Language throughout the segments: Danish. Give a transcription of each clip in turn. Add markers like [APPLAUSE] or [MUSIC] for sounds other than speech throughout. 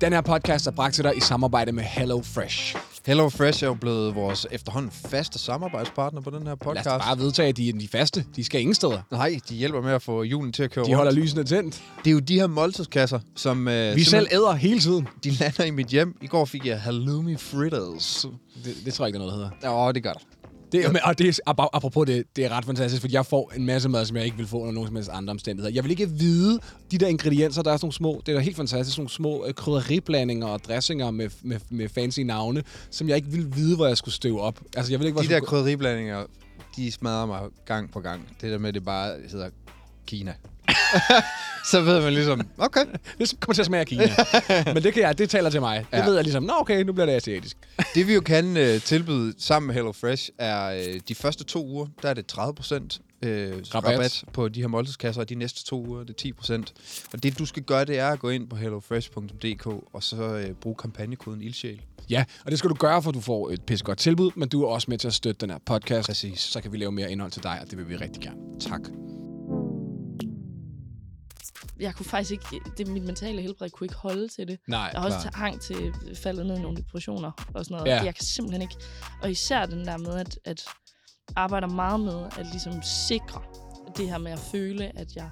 Den her podcast er bragt til dig i samarbejde med Hello Fresh. Hello Fresh er jo blevet vores efterhånden faste samarbejdspartner på den her Lad podcast. os bare vedtage, at de er de faste. De skal ingen steder. Nej, de hjælper med at få julen til at køre De holder rundt. lysene tændt. Det er jo de her måltidskasser, som... Øh, Vi selv æder hele tiden. De lander i mit hjem. I går fik jeg halloumi fritters. Det, det tror jeg ikke, der er noget, der hedder. Ja, det gør der. Det, er- og det er, ap- apropos det, det er ret fantastisk, fordi jeg får en masse mad, som jeg ikke vil få under nogen som helst andre omstændigheder. Jeg vil ikke vide de der ingredienser, der er sådan nogle små, det er da helt fantastisk, sådan nogle små øh, krydderiblandinger og dressinger med, med, med fancy navne, som jeg ikke ville vide, hvor jeg skulle støve op. Altså, jeg vil ikke, De der krydderiblandinger, de smadrer mig gang på gang. Det der med, at det bare hedder Kina. [LAUGHS] så ved man ligesom, okay. [LAUGHS] Det kommer til at smage af Kina. [LAUGHS] Men det, kan jeg, det taler til mig. Det Ja. ved jeg ligesom, nå okay, nu bliver det asiatisk. Det vi jo kan øh, tilbyde sammen med Hello Fresh er øh, de første to uger, der er det 30 procent øh, Rabat. rabat. på de her måltidskasser, og de næste to uger er det 10 procent. Og det du skal gøre, det er at gå ind på hellofresh.dk og så øh, bruge kampagnekoden ildsjæl. Ja, og det skal du gøre, for du får et pissegodt tilbud, men du er også med til at støtte den her podcast. Præcis. Så kan vi lave mere indhold til dig, og det vil vi rigtig gerne. Tak. Jeg kunne faktisk ikke, det, mit mentale helbred kunne ikke holde til det. Nej, Jeg har også klart. ta- hang til faldet ned i nogle depressioner og sådan noget. Ja. Jeg kan simpelthen ikke, og især den der med, at, at arbejder meget med at ligesom sikre det her med at føle, at jeg,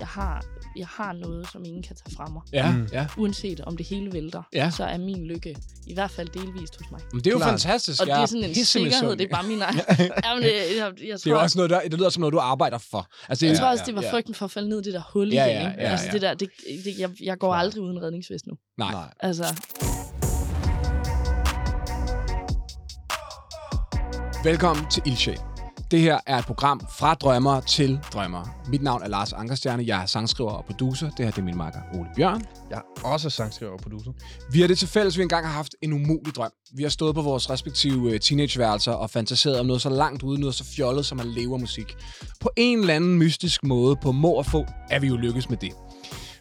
jeg, har, jeg har noget, som ingen kan tage fra mig. Ja, Mm. ja. Uanset om det hele vælter, Ja. så er min lykke i hvert fald delvist hos mig. Men det er jo Klart. fantastisk. Og det er sådan en sikkerhed, det er bare min egen. [LAUGHS] Jamen, det, jeg, jeg, jeg Det er jo tror, også noget, der, det lyder som noget, du arbejder for. Altså, det, jeg er- tror også, det var ja. frygten for at falde ned i det der hul Ja, igen. ja, ikke? ja, altså, ja. det der, det, det, jeg, jeg går aldrig uden redningsvest nu. Nej. Nej. Altså, Velkommen til Ildsjæl. Det her er et program fra drømmer til drømmer. Mit navn er Lars Ankerstjerne. Jeg er sangskriver og producer. Det her det er min makker Ole Bjørn. Jeg er også sangskriver og producer. Vi har det til fælles, at vi engang har haft en umulig drøm. Vi har stået på vores respektive øh, teenageværelser og fantaseret om noget så langt ude, noget så fjollet som at leve musik. På en eller anden mystisk måde, på må og få, er vi jo lykkes med det.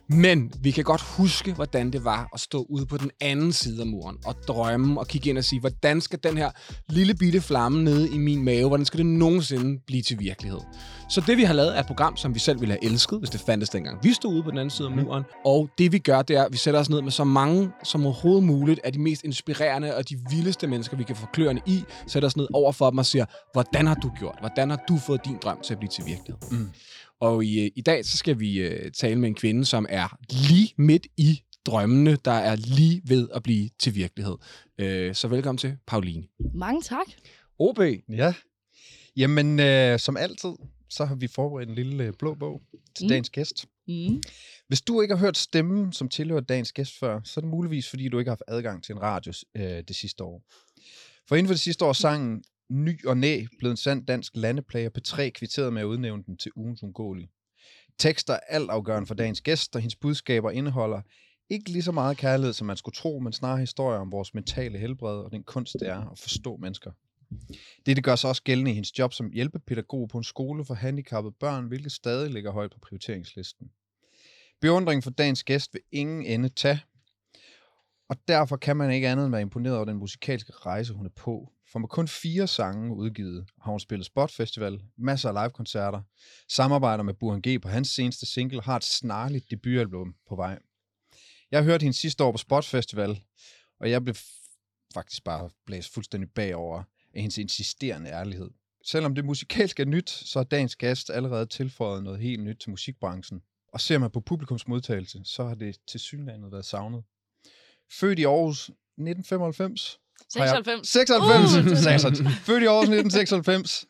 Men vi kan godt huske, hvordan det var at stå ude på den anden side af muren og drømme og kigge ind og sige, hvordan skal den her lille bitte flamme nede i min mave, hvordan skal det nogensinde blive til virkelighed? Så det vi har lavet er et program, som vi selv ville have elsket, hvis det fandtes dengang vi stod ude på den anden side af muren. Og det vi gør, det er, at vi sætter os ned med så mange som overhovedet muligt af de mest inspirerende og de vildeste mennesker, vi kan få kløerne i, sætter os ned over for dem og siger, hvordan har du gjort? Hvordan har du fået din drøm til at blive til virkelighed? Mm. Og i, øh, i dag så skal vi øh, tale med en kvinde, som er lige midt i drømmene, der er lige ved at blive til virkelighed. Øh, så velkommen til, Pauline. mange tak. OB. Ja. Jamen, øh, som altid, så har vi forberedt en lille øh, blå bog til Mm. dagens gæst. Mm. Hvis du ikke har hørt stemmen, som tilhører dagens gæst før, så er det muligvis, fordi du ikke har haft adgang til en radio øh, det sidste år. For inden for det sidste år er sangen Ny og Næ blevet en sand dansk landeplager på tre kvitteret med at udnævne den til ugens ungåelige. Tekster er altafgørende for dagens gæst, og hendes budskaber indeholder ikke lige så meget kærlighed, som man skulle tro, men snarere historier om vores mentale helbred og den kunst, det er at forstå mennesker. Dette gør sig også gældende i hendes job som hjælpepædagog på en skole for handicappede børn, hvilket stadig ligger højt på prioriteringslisten. Beundringen for dagens gæst vil ingen ende tage, og derfor kan man ikke andet end være imponeret over den musikalske rejse, hun er på. For med kun fire sange udgivet har hun spillet Spot Festival, masser af livekoncerter, samarbejder med Burhan G på hans seneste single, har et snarligt debutalbum på vej. Jeg hørte hende sidste år på Spot Festival, og jeg blev faktisk bare blæst fuldstændig bagover af hendes insisterende ærlighed. Selvom det musikalsk er nyt, så har dagens gæst allerede tilføjet noget helt nyt til musikbranchen. Og ser man på publikums modtagelse, så har det til synlandet været savnet. Født i Aarhus 1995 har jeg- 96. 96! Uh, det er sagde jeg så. Født i Aarhus 1996.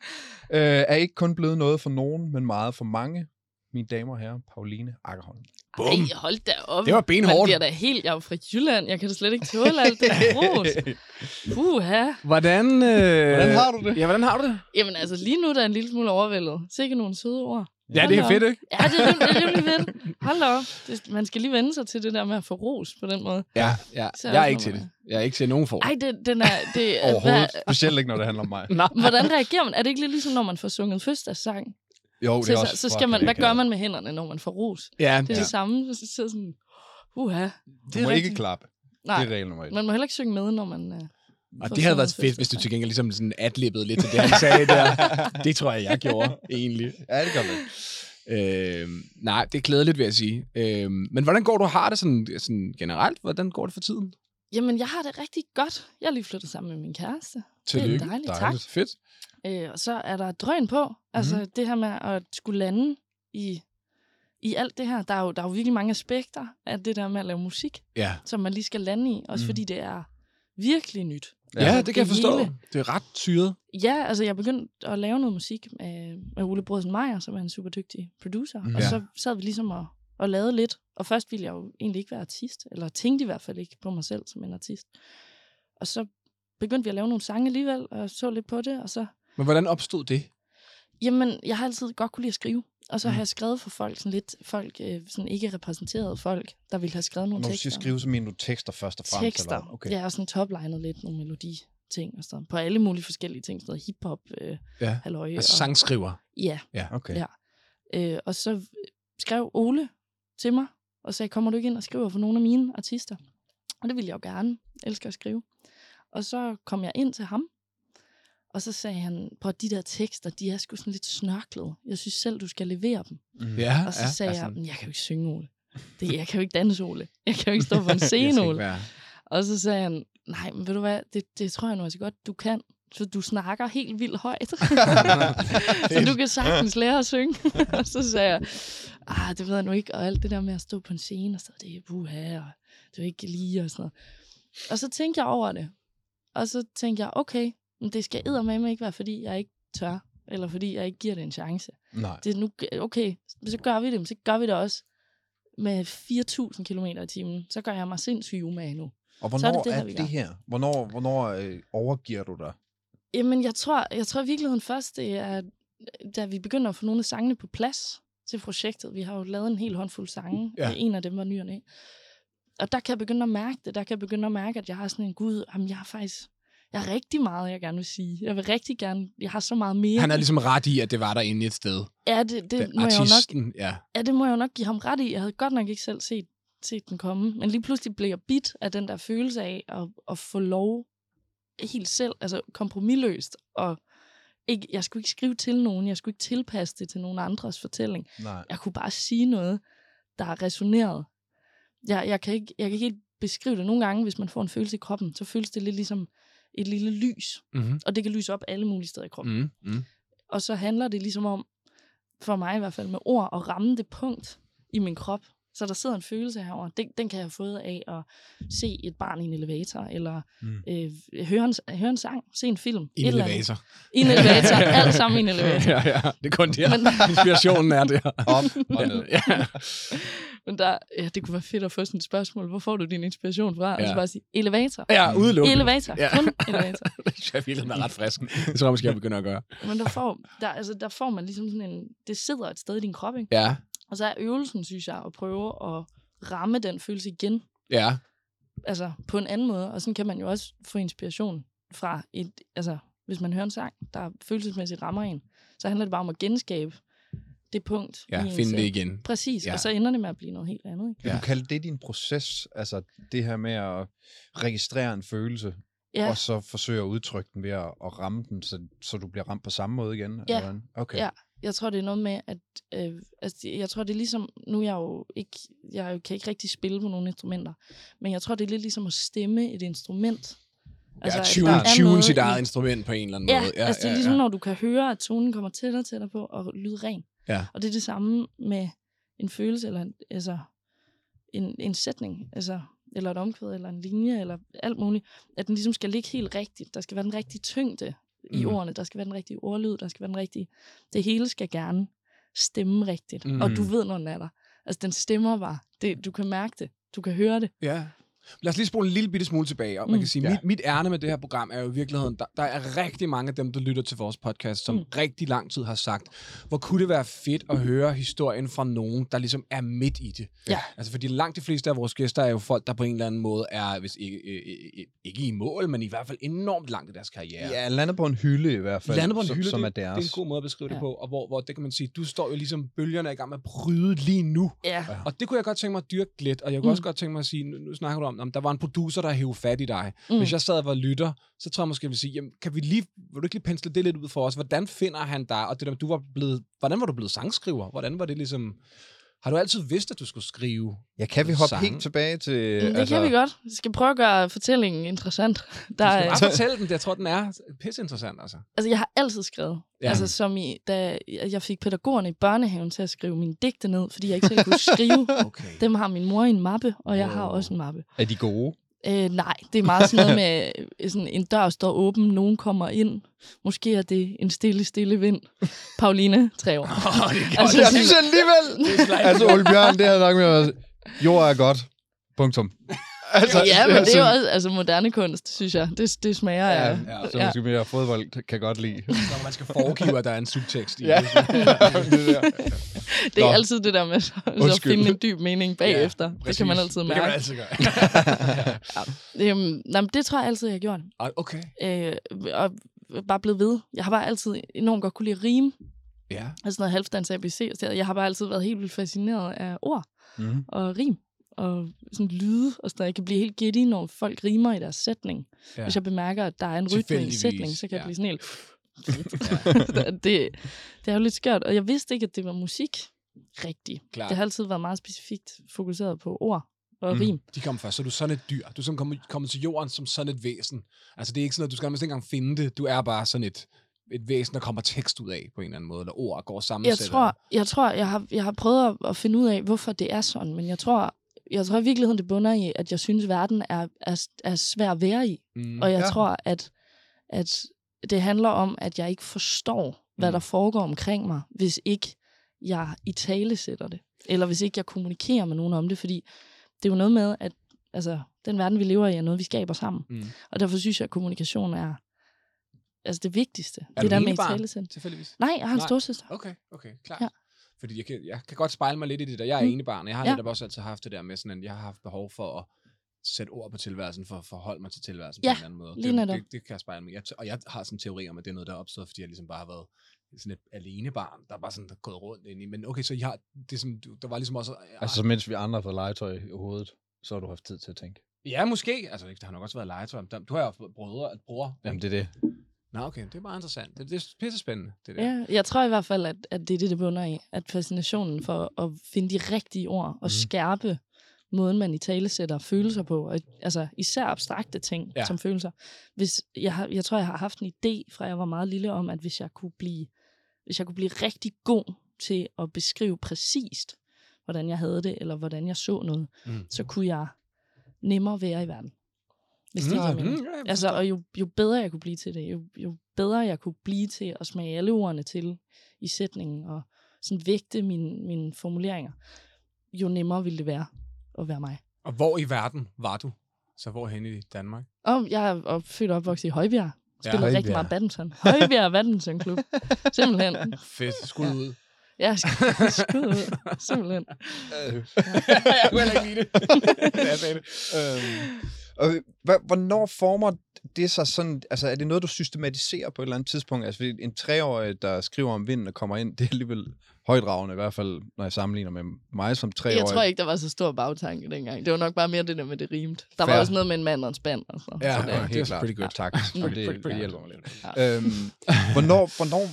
Øh, er ikke kun blevet noget for nogen, men meget for mange. Mine damer og herrer, Pauline Akkerholm. Bum. Ej, hold da op. Det var benhårdt. Man bliver da helt, jeg er jo fra Jylland. Jeg kan da slet ikke tåle alt det der ros. [LAUGHS] Puha. Hvordan, øh... Hvordan har du det? Ja, hvordan har du det? Jamen altså, lige nu der er jeg en lille smule overvældet. Sikkert nogle søde ord. Ja, det er Hold da fedt, op. ikke? Ja, det er, det er rimelig fedt. [LAUGHS] Hold op. Det, man skal lige vende sig til det der med at få ros på den måde. Ja, ja. Så Jeg er ikke til det. Jeg er ikke til nogen form. Ej, det, den er... Det, er- Overhovedet. Hvad, Specielt ikke, når det handler om mig. [LAUGHS] Nej. hvordan reagerer man? Er det ikke lidt ligesom, når man får sunget fødselsdagssang? Jo, det Så, er så, også så skal fucking man, hvad gør man med hænderne, når man får ros? Ja, Det er ja. det samme. Så sidder sådan, uha. Du er må ikke rigtigt. klappe. Nej, Det er regel nummer et. man må heller ikke synge med, når man... Uh, Og det havde været fedt, hvis du til gengæld ligesom sådan adlibbede lidt til det, han sagde der. [LAUGHS] Det tror jeg, jeg gjorde, egentlig. Ja, det gør man. Øh, nej, det er glædeligt, vil jeg sige. Øh, men hvordan går du har det sådan, sådan generelt? Hvordan går det for tiden? Jamen, jeg har det rigtig godt. Jeg er lige flyttet sammen med min kæreste. Tillykke. Det er dejligt, tak. Dejligt. Fedt. Øh, og så er der drøn på. Altså mm-hmm. det her med at skulle lande i, i alt det her. Der er, jo, der er jo virkelig mange aspekter af det der med at lave musik, Ja. som man lige skal lande i. Også mm. fordi det er virkelig nyt. Ja, ja det kan jeg det forstå. hele. Det er ret syret. Ja, altså jeg begyndte at lave noget musik med, med Ole Brodsen Meier, som er en super dygtig producer. Mm, og Ja. så sad vi ligesom og, og lavede lidt. Og først ville jeg jo egentlig ikke være artist, eller tænkte i hvert fald ikke på mig selv som en artist. Og så begyndte vi at lave nogle sange alligevel, og så lidt på det, og så Men hvordan opstod det? Jamen, jeg har altid godt kunne lide at skrive. Og så Mm. har jeg skrevet for folk, sådan lidt folk, øh, sådan ikke repræsenterede folk, der ville have skrevet nogle Når du tekster. siger skrive, så mener du tekster først og fremmest? tekster. Eller? Okay. Jeg har sådan toplinet lidt nogle meloditing og sådan på alle mulige forskellige ting, sådan noget hiphop, øh, Ja. halløj. Altså og, sangskriver. ja, Okay. Ja. øh, og så skrev Ole til mig og sagde, kommer du ikke ind og skriver for nogle af mine artister? Og det ville jeg jo gerne. Jeg elsker at skrive. Og så kom jeg ind til ham, og så sagde han, på de der tekster, de er sgu sådan lidt snørklede. Jeg synes selv, du skal levere dem. Mm. Ja, Og så ja. sagde altså, jeg, "Men jeg kan jo ikke synge, Ole. Det, jeg kan jo ikke danse, Ole. Jeg kan jo ikke stå på en [LAUGHS] scene, Ole. være- Og så sagde han, nej, men ved du hvad, det, det tror jeg nu altså godt, du kan. Så du snakker helt vildt højt. [LAUGHS] [LAUGHS] så du kan sagtens lære at synge. og så sagde jeg, ah, det ved jeg nu ikke. Og alt det der med at stå på en scene, og så det er buha, og det er ikke lige, og sådan noget. Og så tænkte jeg over det. Og så tænkte jeg, okay, det skal eddermame ikke være, fordi jeg ikke tør, eller fordi jeg ikke giver det en chance. Nej. Det er nu, okay, så gør vi det, men så gør vi det også med 4.000 km i timen. Så gør jeg mig sindssygt umage nu. Og Så er hvornår det det er her, vi det, her? Hvornår, hvornår øh, overgiver du dig? Jamen, jeg tror, jeg tror i virkeligheden først, det er, da vi begynder at få nogle af sangene på plads til projektet. Vi har jo lavet en hel håndfuld sange, Ja. en af dem var ny og næ. Og der kan jeg begynde at mærke det. Der kan jeg begynde at mærke, at jeg har sådan en gud, jamen jeg har faktisk, jeg har rigtig meget, jeg gerne vil sige. Jeg vil rigtig gerne, jeg har så meget mere. Han er ligesom ret i, at det var der inde et sted. ja, det, det, Den må jeg jo nok, artisten, ja. ja, det må jeg jo nok give ham ret i. Jeg havde godt nok ikke selv set, set den komme. Men lige pludselig blev jeg bit af den der følelse af at, at få lov helt selv, altså kompromilløst, og ikke, jeg skulle ikke skrive til nogen, jeg skulle ikke tilpasse det til nogen andres fortælling. Nej. Jeg kunne bare sige noget, der resonerede. Jeg, jeg, kan ikke, jeg kan ikke helt beskrive det. Nogle gange, hvis man får en følelse i kroppen, så føles det lidt ligesom et lille lys. Mm-hmm. Og det kan lyse op alle mulige steder i kroppen. Mm, mm. Og så handler det ligesom om, for mig i hvert fald med ord, at ramme det punkt i min krop. Så der sidder en følelse herover. Den, den kan jeg have fået af at se et barn i en elevator, eller Mm. øh, høre, en, høre en sang, se en film. I en elevator. I en elevator. Alt sammen i en [LAUGHS] elevator. ja, ja. Det er kun der. Men- [LAUGHS] Inspirationen er der. Op og ned. ja. Men der, ja, det kunne være fedt at få sådan et spørgsmål. Hvor får du din inspiration fra? Og Ja. så bare sige, elevator. ja, udelukkende. Elevator. Ja. Kun elevator. [LAUGHS] det synes jeg virkelig er ret frisk. Det tror jeg måske, jeg begynder at gøre. Men der får, der, altså, der får man ligesom sådan en... Det sidder et sted i din krop, ikke? Ja, Og så er øvelsen, synes jeg, at prøve at ramme den følelse igen. ja. altså på en anden måde, og sådan kan man jo også få inspiration fra et, altså hvis man hører en sang, der følelsesmæssigt rammer en, så handler det bare om at genskabe det punkt. Ja, finde det igen. Præcis, Ja. og så ender det med at blive noget helt andet. Ikke? Ja. du kalde det din proces? Altså det her med at registrere en følelse, Ja, og så forsøge at udtrykke den ved at, at ramme den, så, så du bliver ramt på samme måde igen? Ja. eller? Okay. Ja. Jeg tror, det er noget med, at øh, altså, jeg tror, det er ligesom, nu er jeg jo ikke, jeg kan ikke rigtig spille på nogle instrumenter, men jeg tror, det er lidt ligesom at stemme et instrument. Altså, ja, tune, tune sit i- eget instrument på en eller anden Ja, måde. ja, altså det er ligesom, når du kan høre, at tonen kommer tættere og tættere på, og lyder ren. Ja. Og det er det samme med en følelse, eller en, altså en, en sætning, altså, eller et omkvæd, eller en linje, eller alt muligt. At den ligesom skal ligge helt rigtigt. Der skal være den rigtige tyngde i Mm. ordene. Der skal være den rigtige ordlyd. Der skal være den rigtige... Det hele skal gerne stemme rigtigt. Mm. Mm. Og du ved, når den er der. Altså, den stemmer bare. Det, du kan mærke det. Du kan høre det. Ja. Lad os lige spole en lille bitte smule tilbage. Og man Mm. kan sige, Ja. mit, mit ærne med det her program er jo i virkeligheden, der, der er rigtig mange af dem, der lytter til vores podcast, som Mm. rigtig lang tid har sagt, hvor kunne det være fedt at høre historien fra nogen, der ligesom er midt i det. Ja. Altså fordi langt de fleste af vores gæster er jo folk, der på en eller anden måde er, hvis ikke, øh, øh, ikke i mål, men i hvert fald enormt langt i deres karriere. Ja, landet på en hylde i hvert fald, på en som, hylde, som det, er det er deres. en god måde at beskrive det Ja. på, og hvor, hvor det kan man sige, du står jo ligesom, bølgerne er i gang med at bryde lige nu. Ja. Og det kunne jeg godt tænke mig at dyrke lidt, og jeg kunne. Mm. også godt tænke mig at sige, nu, nu snakker du om, om, om der var en producer, der hævde fat i dig. Mm. Hvis jeg sad og var lytter, så tror jeg måske, jeg ville sige, jamen, kan vi lige, vil du ikke lige pensle det lidt ud for os? Hvordan finder han dig? Og det der, du var blevet, hvordan var du blevet sangskriver? Hvordan var det ligesom... Har du altid vidst, at du skulle skrive? Ja, kan vi hoppe Sange. helt tilbage til... Mm, det altså... kan vi godt. Vi skal prøve at gøre fortællingen interessant. Der, Du skal er, bare fortælle den, jeg tror, den er pisse interessant, altså. altså, jeg har altid skrevet. Ja. Altså, som i, da jeg fik pædagogerne i børnehaven til at skrive mine digte ned, fordi jeg ikke selv kunne skrive. [LAUGHS] Okay. Dem har min mor i en mappe, og jeg har Åh. også en mappe. Er de gode? Øh, nej, det er meget sådan noget [LAUGHS] med, øh, sådan en dør står åben, nogen kommer ind. Måske er det en stille, stille vind. Pauline, tre år. [LAUGHS] Oh, det er Altså, jeg synes alligevel... Altså, Ole Bjørn, det har nok med at være... Jord er godt. Punktum. Altså, ja, men det er jo også altså, moderne kunst, synes jeg. Det, det smager Ja, af... ja, så måske mere fodbold kan godt lide. Når man skal foregive, at der er en subtekst i. Ja. det. [LAUGHS] det der. Det er Nå. altid det der med så, så at finde en dyb mening bagefter. Ja, det kan man altid Det kan man mærke. altid gøre. [LAUGHS] Øhm, nej, men det tror jeg altid, jeg har gjort. Ej, okay. Øh, og bare blevet ved. Jeg har bare altid enormt godt kunne lide at rime. Ja. Sådan noget halvdans ABC. og sådan noget. Jeg har bare altid været helt vildt fascineret af ord Mm. og rim. Og sådan lyde. Og sådan noget. Jeg kan blive helt giddy, når folk rimer i deres sætning. Ja. Hvis jeg bemærker, at der er en rytme i en sætning, så kan jeg ja. blive sådan helt... [LAUGHS] det, det er jo lidt skørt. Og jeg vidste ikke, at det var musik rigtigt. Klart. Det har altid været meget specifikt fokuseret på ord og Mm. rim. De kommer først, så er du sådan et dyr. Du er sådan kommet, kommet til jorden som sådan et væsen. Altså, det er ikke sådan, at du skal nærmest ikke engang finde det. Du er bare sådan et, et væsen, der kommer tekst ud af på en eller anden måde, eller ord går sammen. Jeg tror, jeg, tror jeg, har, jeg har prøvet at finde ud af, hvorfor det er sådan, men jeg tror, jeg tror i virkeligheden, det bunder i, at jeg synes, verden er, er, er svær at være i. Mm. Og jeg Ja. tror, at, at det handler om, at jeg ikke forstår, hvad Mm. der foregår omkring mig, hvis ikke jeg i tale sætter det. Eller hvis ikke jeg kommunikerer med nogen om det, fordi det er jo noget med, at altså, den verden, vi lever i, er noget, vi skaber sammen. Mm. Og derfor synes jeg, at kommunikation er altså det vigtigste. Er det der med i enebarn? tale. Nej, jeg har en Nej. storsøster. Okay, okay, klart. Ja. Fordi jeg kan, jeg kan godt spejle mig lidt i det der. Jeg er Mm. enebarn, og jeg har Ja. netop også altid haft det der med sådan, at jeg har haft behov for at sætte ord på tilværelsen, for at forholde mig til tilværelsen Ja, på en eller anden måde. lige det, det, det, kan jeg spejle mig. Jeg, og jeg har sådan en teori om, at det er noget, der er opstået, fordi jeg ligesom bare har været sådan et alenebarn, der bare sådan er gået rundt ind i. Men okay, så I har, det er sådan, du- der var ligesom også... Altså, så mens vi andre har fået legetøj i hovedet, så har du haft tid til at tænke. Ja, måske. Altså, ikke- der har nok også været legetøj. Der- Du har jo haft brødre, et bror. Jamen, det er det. Nå, okay, det er meget interessant. Det, det er pisse spændende, det der. Ja, jeg tror i hvert fald, at, at det er det, det bunder i. At fascinationen for at finde de rigtige ord og Mhm. skærpe måden, man i tale sætter følelser på. Og, altså især abstrakte ting ja. som følelser. Hvis, jeg, har, jeg tror, jeg har haft en idé, fra jeg var meget lille, om, at hvis jeg kunne blive, hvis jeg kunne blive rigtig god til at beskrive præcist, hvordan jeg havde det, eller hvordan jeg så noget, Mm. så kunne jeg nemmere være i verden. Hvis det Mm, giver mm, mening. ja, jeg Altså, og jo, jo bedre jeg kunne blive til det, jo, jo bedre jeg kunne blive til at smage alle ordene til i sætningen, og sådan vægte mine, mine formuleringer, jo nemmere ville det være at være mig. Og hvor i verden var du? Så hvor hen i Danmark? Og jeg er født og opvokset i Højbjerg. Spillede Højbjerg. rigtig meget badminton. Højbjerg Badmintonklub. [LAUGHS] Simpelthen. Fedt. Skud ud. Ja, sk- skud ud. Simpelthen. [LAUGHS] jeg kunne heller ikke lide det. [LAUGHS] jeg sagde det. Øhm, og hvornår former det sig sådan, altså er det noget, du systematiserer på et eller andet tidspunkt? Altså en treårig, der skriver om vinden og kommer ind, [LAUGHS] det er alligevel højdragende, i hvert fald, når jeg sammenligner med mig som treårig. Jeg tror ikke, der var så stor bagtanke dengang. Det var nok bare mere det der med det rimt. Der Fair. var også noget med en mand og en spand. Og så. Ja, så ja, det, det er klart. pretty good. Tak, Mm. og Pretty- det, pretty- pretty det hjælper mig lidt. Øhm, hvornår, hvornår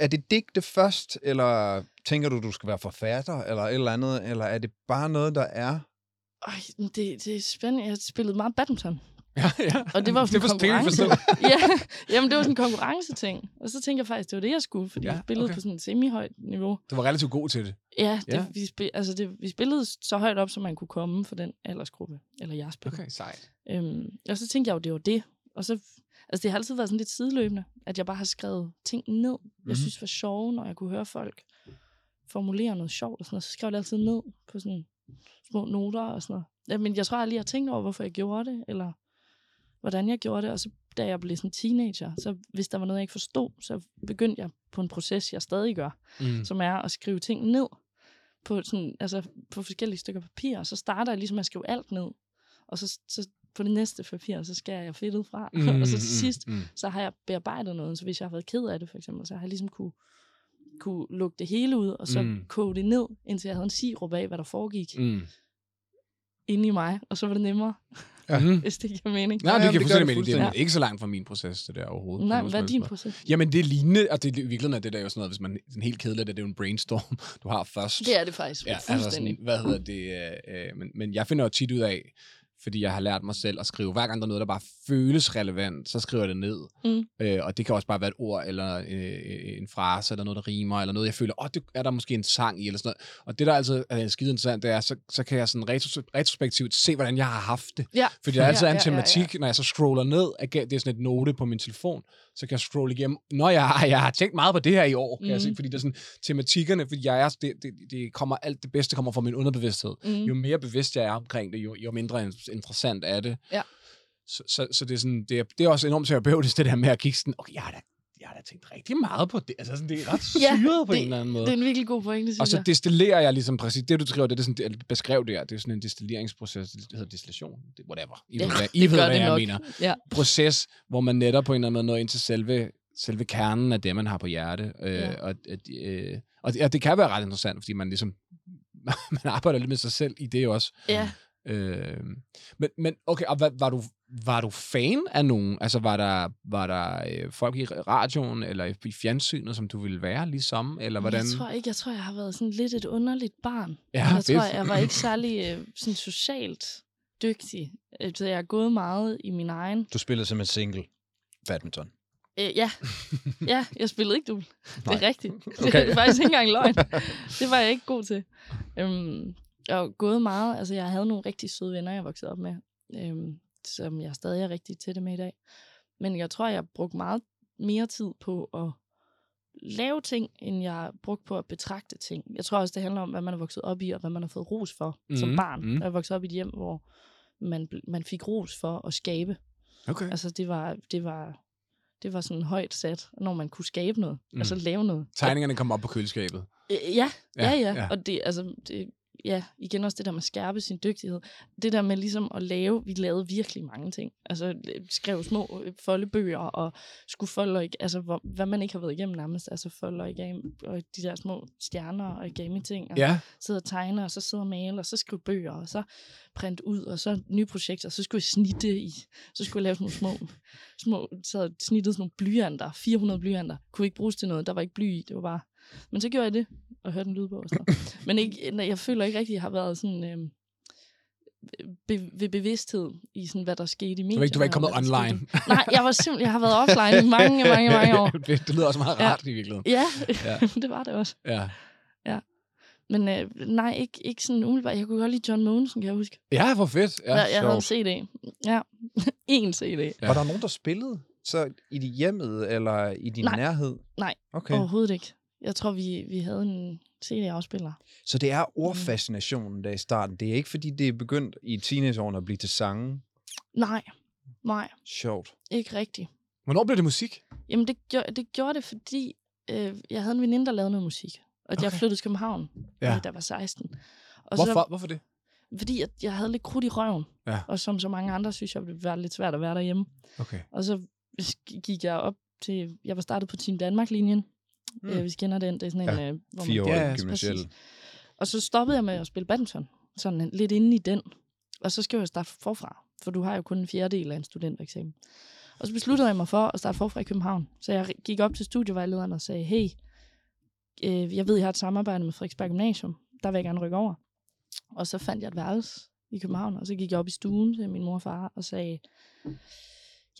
er det digte først, eller tænker du, du skal være forfatter, eller et eller andet, eller er det bare noget, der er? Øj, det, det er spændende. Jeg spillede meget badminton. Ja, ja. Og det var sådan det jeg konkurrence. ja, jamen det var sådan en konkurrenceting. Og så tænkte jeg faktisk, det var det, jeg skulle, fordi Ja, jeg spillede okay. på sådan et semi-højt niveau. Du var relativt god til det. Ja, det, Ja. Vi, spil, altså det, vi spillede så højt op, som man kunne komme for den aldersgruppe. Eller jeg spillede. Okay, sejt. Øhm, og så tænkte jeg jo, det var det. Og så, altså det har altid været sådan lidt sideløbende, at jeg bare har skrevet ting ned, jeg Mhm. synes var sjove, når jeg kunne høre folk formulere noget sjovt og sådan noget. Så skrev jeg det altid ned på sådan små noter og sådan noget. Men jeg tror jeg har tænkt over, hvorfor jeg gjorde det, eller hvordan jeg gjorde det. Og så da jeg blev sådan teenager, så hvis der var noget, jeg ikke forstod, så begyndte jeg på en proces, jeg stadig gør, Mm. som er at skrive ting ned på, sådan, altså på forskellige stykker papir, og så starter jeg ligesom med at skrive alt ned, og så, så på det næste papir, så skærer jeg fedtet fra, mm, [LAUGHS] og så til sidst, Mm. så har jeg bearbejdet noget, så hvis jeg har været ked af det, for eksempel, så har jeg ligesom kunne, kunne lukke det hele ud, og så Mm. koge det ned, indtil jeg havde en sirup af, hvad der foregik. Mm. inde i mig, og så var det nemmere, Ja. [LAUGHS] Mm. hvis det giver mening. Nej, Ja, det giver gør fuldstændig det mening. Det er ikke så langt fra min proces, det der overhovedet. Nej, hvad er din proces? Jamen, det er lignende, og det, i virkeligheden er det der jo sådan noget, hvis man sådan helt kedeligt, det er jo en brainstorm, [LAUGHS] du har først. Det er det faktisk. Ja, Ja, altså fuldstændig. sådan, hvad hedder det? Øh, øh, men, men jeg finder jo tit ud af, fordi jeg har lært mig selv at skrive, hver gang der er noget, der bare føles relevant, så skriver jeg det ned. Mm. Øh, og det kan også bare være et ord, eller øh, en frase, eller noget, der rimer, eller noget, jeg føler, åh, oh, det er der måske en sang i, eller sådan noget. Og det, der altid er skide interessant, det er, så, så kan jeg sådan retros- retrospektivt se, hvordan jeg har haft det. Ja. Fordi der altid Ja, er en ja, ja, ja. tematik, når jeg så scroller ned, det er sådan et note på min telefon, så kan jeg scrolle igennem, når jeg, [LAUGHS] jeg har tænkt meget på det her i år, kan mm. jeg Mhm. se, fordi det er sådan tematikkerne, fordi jeg er, det, det, det kommer alt det bedste kommer fra min underbevidsthed. Mm. Jo mere bevidst jeg er omkring det, jo, jo mindre in- interessant er det. Ja. Så, så, så det, er sådan, det, er, det er også enormt terapeutisk, det der med at kigge sådan, okay, jeg har da, jeg har da tænkt rigtig meget på det. Altså sådan, det er ret [LAUGHS] Ja, syret på det- en eller anden måde. Det er en virkelig god pointe, Og synes så jeg. destillerer jeg ligesom præcis, det du skriver, det er sådan, det, beskrev det her, det er sådan en destilleringsproces, det hedder destillation, det, whatever. I Ja, ved, [LAUGHS] hvad, I ved hvad jeg nok. mener. Ja. Proces, hvor man netop på en eller anden måde når ind til selve, selve kernen af det, man har på hjerte. Øh, Ja. og, at, øh, og, det, og det kan være ret interessant, fordi man ligesom, [LAUGHS] man arbejder lidt med sig selv i det også. Ja, Øh, men, men okay, og hvad, var, du, var du fan af nogen? Altså var der, var der øh, folk i radioen eller i- fjernsynet, som du ville være ligesom? Eller hvordan? Jeg tror ikke, jeg tror, jeg har været sådan lidt et underligt barn. Ja, jeg det- tror, jeg var ikke særlig øh, sådan socialt dygtig. Så jeg har gået meget i min egen... Du spillede som en single badminton. Øh, ja. ja, jeg spillede ikke dubbel. Det Nej. er rigtigt. [LAUGHS] Det Okay. er faktisk ikke engang løgn. Det var jeg ikke god til. Øhm, jeg har gået meget. Altså, jeg havde nogle rigtig søde venner, jeg voksede op med. Øhm, som jeg stadig er rigtig tætte med i dag. Men jeg tror, jeg har brugt meget mere tid på at lave ting, end jeg har brugt på at betragte ting. Jeg tror også, det handler om, hvad man er vokset op i, og hvad man har fået ros for mm. som Mhm, barn. mhm. Jeg er vokset op i et hjem, hvor man, man fik ros for at skabe. Okay. Altså, det var, det var, det var sådan højt sat, når man kunne skabe noget. Mm. Mm. Altså lave noget. Tegningerne kom op på køleskabet. Øh, Ja, ja, ja. ja. ja. Og det, altså, det, ja, igen også det der med at skærpe sin dygtighed. Det der med ligesom at lave, vi lavede virkelig mange ting. Altså øh, skrev små øh, foldebøger og skulle folde, altså hvor, hvad man ikke har været igennem nærmest, altså folde origami, og de der små stjerner og origami ting, og Ja. sidde og tegne, og så sidde og male, og så skrive bøger, og så print ud, og så nye projekter, og så skulle jeg snitte i, så skulle jeg lave sådan nogle små, små så snittet sådan nogle blyanter, 400 blyanter, kunne ikke bruges til noget, der var ikke bly i, det var bare, men så gjorde jeg det, og hørte en lydbog noget. [CLEARS THROAT] Men ikke, jeg føler ikke rigtig, at jeg har været sådan, øh, be, ved bevidsthed i sådan, hvad der skete i medierne. Du var ikke, du var ikke kommet online. skete. Nej, jeg var simpelthen, jeg har været offline i mange, [LAUGHS] mange, mange år. det, det lyder også meget Ja. rart i virkeligheden. Ja, Ja. [LAUGHS] det var det også. Ja. Men øh, nej, ikke, ikke sådan umiddelbart. Jeg kunne godt lide John Mogensen, kan jeg huske. Ja, hvor fedt. Ja, Ja, jeg havde en. CD. Ja, [LAUGHS] en CD. Ja. Ja. Var der nogen, der spillede så i dit hjemmet eller i din Nej. nærhed? Nej, Okay. Overhovedet ikke. Jeg tror, vi, vi havde en CD-afspiller. Så det er ordfascinationen der i starten. Det er ikke, fordi det er begyndt i teenageårene at blive til sange. Nej, nej, Sjovt. ikke rigtigt. Hvornår blev det musik? Jamen, det, gjorde, det gjorde det, fordi øh, jeg havde en veninde, der lavede noget musik. Og okay. jeg flyttede til København, Ja. ja. da jeg var 16. Og Hvorfor, Så, Hvorfor det? fordi at jeg havde lidt krudt i røven. Ja. Og som så mange andre, synes jeg, det være lidt svært at være derhjemme. Okay. Og så gik jeg op til... Jeg var startet på Team Danmark-linjen. Mm. Mm. Øh, hvis I kender den. Det er sådan en... Ja, Øh, hvor Fire år Ja, ja, gymnasiel. Og så stoppede jeg med at spille badminton. Sådan lidt inde i den. Og så skal jeg starte forfra. For du har jo kun en fjerdedel af en studentereksamen. Og så besluttede jeg mig for at starte forfra i København. Så jeg gik op til studievejlederen og sagde, hey, øh, jeg ved, jeg har et samarbejde med Frederiksberg Gymnasium. Der vil jeg gerne rykke over. Og så fandt jeg et værelse i København. Og så gik jeg op i stuen til min mor og far og sagde,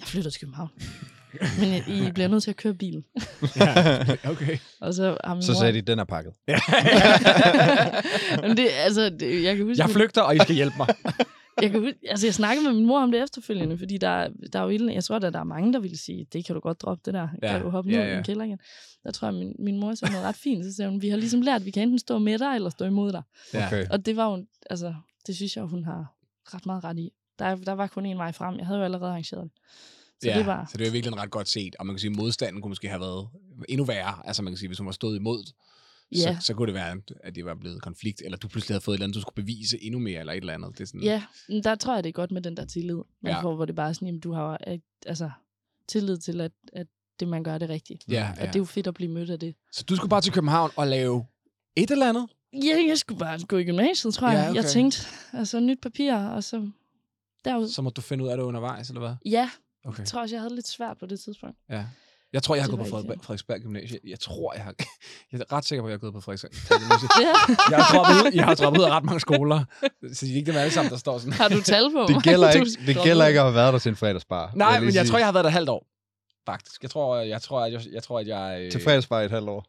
jeg flytter til København. Men I bliver nødt til at køre bilen. Ja, [LAUGHS] okay. Og så har min Så mor... sagde de, den er pakket. [LAUGHS] Men det, altså, det, jeg kan huske, Jeg flygter, og I skal hjælpe mig. [LAUGHS] jeg, kan, huske- altså, jeg snakkede med min mor om det efterfølgende, fordi der, der er jo jeg tror, at der er mange, der vil sige, det kan du godt droppe det der. Ja, Kan du hoppe ja, ned i ja. en kælder igen? Der tror jeg, min, min mor sagde noget ret fint. Så sagde hun, vi har ligesom lært, at vi kan enten stå med dig, eller stå imod dig. Ja. Okay. Og det var jo, altså, det synes jeg, hun har ret meget ret i. Der, der var kun en vej frem. Jeg havde jo allerede arrangeret det. Så ja, det var, så det er virkelig ret godt set. Og man kan sige, at modstanden kunne måske have været endnu værre. Altså man kan sige, hvis hun var stået imod, Ja. så, så kunne det være, at det var blevet konflikt, eller du pludselig havde fået et eller andet, du skulle bevise endnu mere, eller et eller andet. Det er sådan, ja, der tror jeg, det er godt med den der tillid. Man Ja. får, hvor det bare er sådan, jamen, du har altså, tillid til, at, at det, man gør, det rigtigt. ja, Og ja. det er jo fedt at blive mødt af det. Så du skulle bare til København og lave et eller andet? Ja, jeg skulle bare gå i gymnasiet, tror jeg. Ja, okay. Jeg tænkte, altså nyt papir, og så derud. Så må du finde ud af det undervejs, eller hvad? Ja, Okay. jeg tror også, jeg havde det lidt svært på det tidspunkt. Ja. Jeg tror, jeg har gået på Frederik, Frederiksberg Gymnasie. Jeg tror, jeg har... [LAUGHS] Jeg er ret sikker på, at jeg har gået på Frederiksberg [LAUGHS] Gymnasie. Ja. Jeg har droppet ud, jeg har droppet ud af ret mange skoler. Så det er ikke dem alle sammen, der står sådan. Har du tal på [LAUGHS] Det gælder ikke, det gælder ikke at have været der til en fredagsbar. Nej, lige men jeg sige. tror, jeg har været der halvt år. Faktisk. Jeg tror, jeg tror, at jeg, jeg tror, at jeg... øh, Til fredagsbar i et halvt år.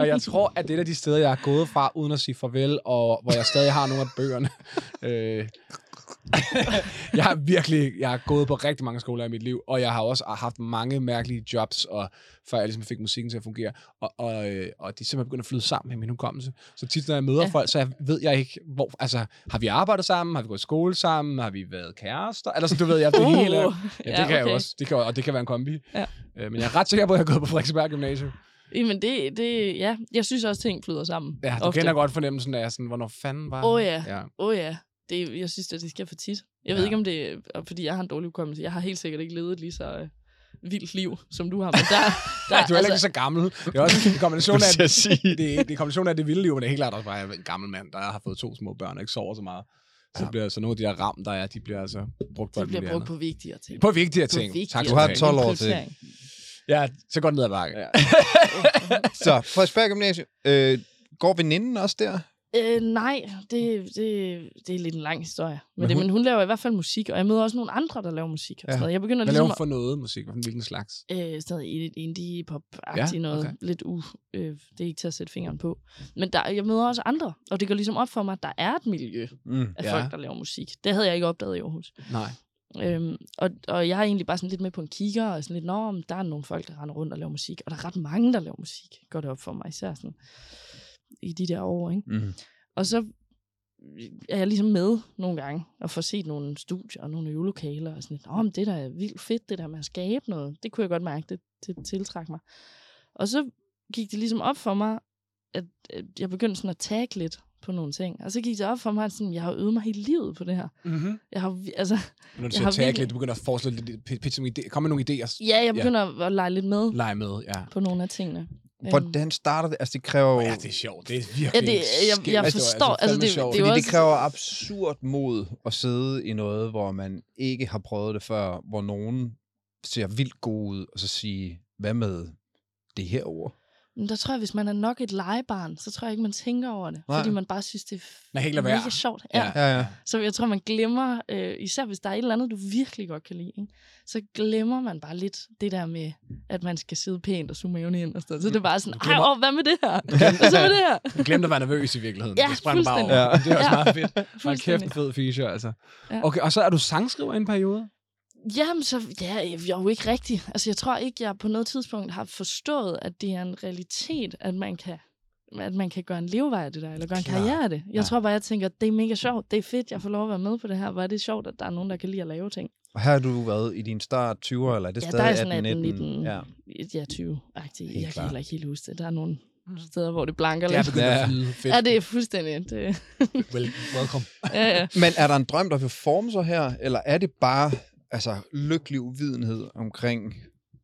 og jeg tror, at det er et af de steder, jeg er gået fra, uden at sige farvel, og hvor jeg stadig har nogle af bøgerne. øh, [LAUGHS] jeg har virkelig jeg har gået på rigtig mange skoler i mit liv, og jeg har også haft mange mærkelige jobs, og før jeg ligesom fik musikken til at fungere. Og, og, øh, og de er simpelthen begyndt at flyde sammen med min hukommelse. Så tit, når jeg møder ja. Ja. folk, så jeg, ved jeg ikke, hvor... Altså, har vi arbejdet sammen? Har vi gået i skole sammen? Har vi været kærester? Eller så, du ved, jeg det Uh, hele... Ja, det ja, kan jeg okay. også. Det kan, og det kan være en kombi. Ja. Øh, men jeg er ret sikker på, at jeg har gået på Frederiksberg Gymnasium. Jamen, det, det, ja. Jeg synes også, ting flyder sammen. Ja, du ofte. kender godt fornemmelsen af, sådan, hvornår fanden var Åh han? ja. ja. Åh oh, ja. Det, jeg synes, at det sker for tit. Jeg ved Ja. ikke, om det er, fordi jeg har en dårlig hukommelse. Jeg har helt sikkert ikke levet et lige så øh, vildt liv, som du har. Men der, [LAUGHS] der, du er heller ikke så gammel. Det er også en kombination [LAUGHS] af, det, er, det en kombination af det vilde liv, men det er helt klart også bare, at jeg er en gammel mand, der har fået to små børn og ikke sover så meget. Så Ja. bliver så nogle af de der ram, der er, de bliver altså brugt på det alt bliver brugt andet. på vigtigere ting. På vigtigere På ting. vigtigere Tak, Du har skal 12 have. år til. Ja, så går det ned ad bakke. Ja. [LAUGHS] Så, Frederiksberg Gymnasium. Øh, går veninden også der? Øh, nej, det, det, det er lidt en lang historie. Men, Men det, hun- men hun laver i hvert fald musik, og jeg møder også nogle andre, der laver musik. Og Ja. sådan noget. Jeg begynder Hvad ligesom laver du for noget musik? Hvilken slags? øh, stadig i lidt indie-pop-agtigt Ja, noget. okay. Lidt u... Øh, det er ikke til at sætte fingeren på. Men der, jeg møder også andre, og det går ligesom op for mig, at der er et miljø Mm. af Ja. folk, der laver musik. Det havde jeg ikke opdaget i Aarhus. Nej. Øhm, og, og jeg er egentlig bare sådan lidt med på en kigger, og sådan lidt, nå, der er nogle folk, der render rundt og laver musik, og der er ret mange, der laver musik, går det op for mig, især sådan i de der år, ikke? Mm. Og så er jeg ligesom med nogle gange, og får set nogle studier og nogle øvelokaler, og sådan lidt, men det der er vildt fedt, det der med at skabe noget, det kunne jeg godt mærke, det, det tiltrækker mig. Og så gik det ligesom op for mig, at, at jeg begyndte sådan at tagge lidt på nogle ting. Og så gik det op for mig, at sådan, jeg har øvet mig hele livet på det her. Mm-hmm. Jeg har, altså, Når du siger tag virkelig- lidt, du begynder at foreslå lidt, pitch, pitch nogle idéer. Kom med nogle idéer. ja, jeg begynder ja. at lege lidt med Lege med, ja. på nogle af tingene. Øhm, Hvordan starter det? Altså, det kræver jo... Ja, det er sjovt. Det er virkelig Ja, det- jeg- jeg Altså, forstår, altså, det- sjovt. det Fordi det også- kræver absurd mod at sidde i noget, hvor man ikke har prøvet det før, hvor nogen ser vildt god ud, og så sige, hvad med det her ord? Men der tror jeg, hvis man er nok et legebarn, så tror jeg ikke, man tænker over det. Nej. Fordi man bare synes, det er helt mega sjovt. Ja. Ja. Ja, ja. Så jeg tror, man glemmer, øh, især hvis der er et eller andet, du virkelig godt kan lide, ikke? så glemmer man bare lidt det der med, at man skal sidde pænt og suge maven ind og sådan. Så det er bare sådan, ej, åh, hvad med det her? [LAUGHS] Hvad så med det her? Du glemte at være nervøs i virkeligheden. Ja, det sprang bare over. fuldstændig. Det er også Ja. meget fedt. [LAUGHS] Hold kæft, Fuldstændig. en fed feature, altså. Ja. Okay, og så er du sangskriver i en periode? Jamen, så, ja, jeg er jo ikke rigtig. Altså, jeg tror ikke, jeg på noget tidspunkt har forstået, at det er en realitet, at man kan at man kan gøre en levevej af det der, eller gøre en Klart. karriere af det. Jeg Ja. tror bare, jeg tænker, det er mega sjovt, det er fedt, jeg får lov at være med på det her. Hvor er det sjovt, at der er nogen, der kan lide at lave ting. Og her har du været i din start 20'er, eller er det Ja, stadig der er sådan 18, 18, 19? 19, Ja. ja, 20-agtigt. Helt Jeg kan klart. heller ikke helt huske det. Der er nogle steder, hvor det blanker Det er lidt. Ja. Fedt. Ja, det er fuldstændig. Det, Well, welcome. ja, ja. Men er der en drøm, der vil forme sig her, eller er det bare altså, lykkelig uvidenhed omkring,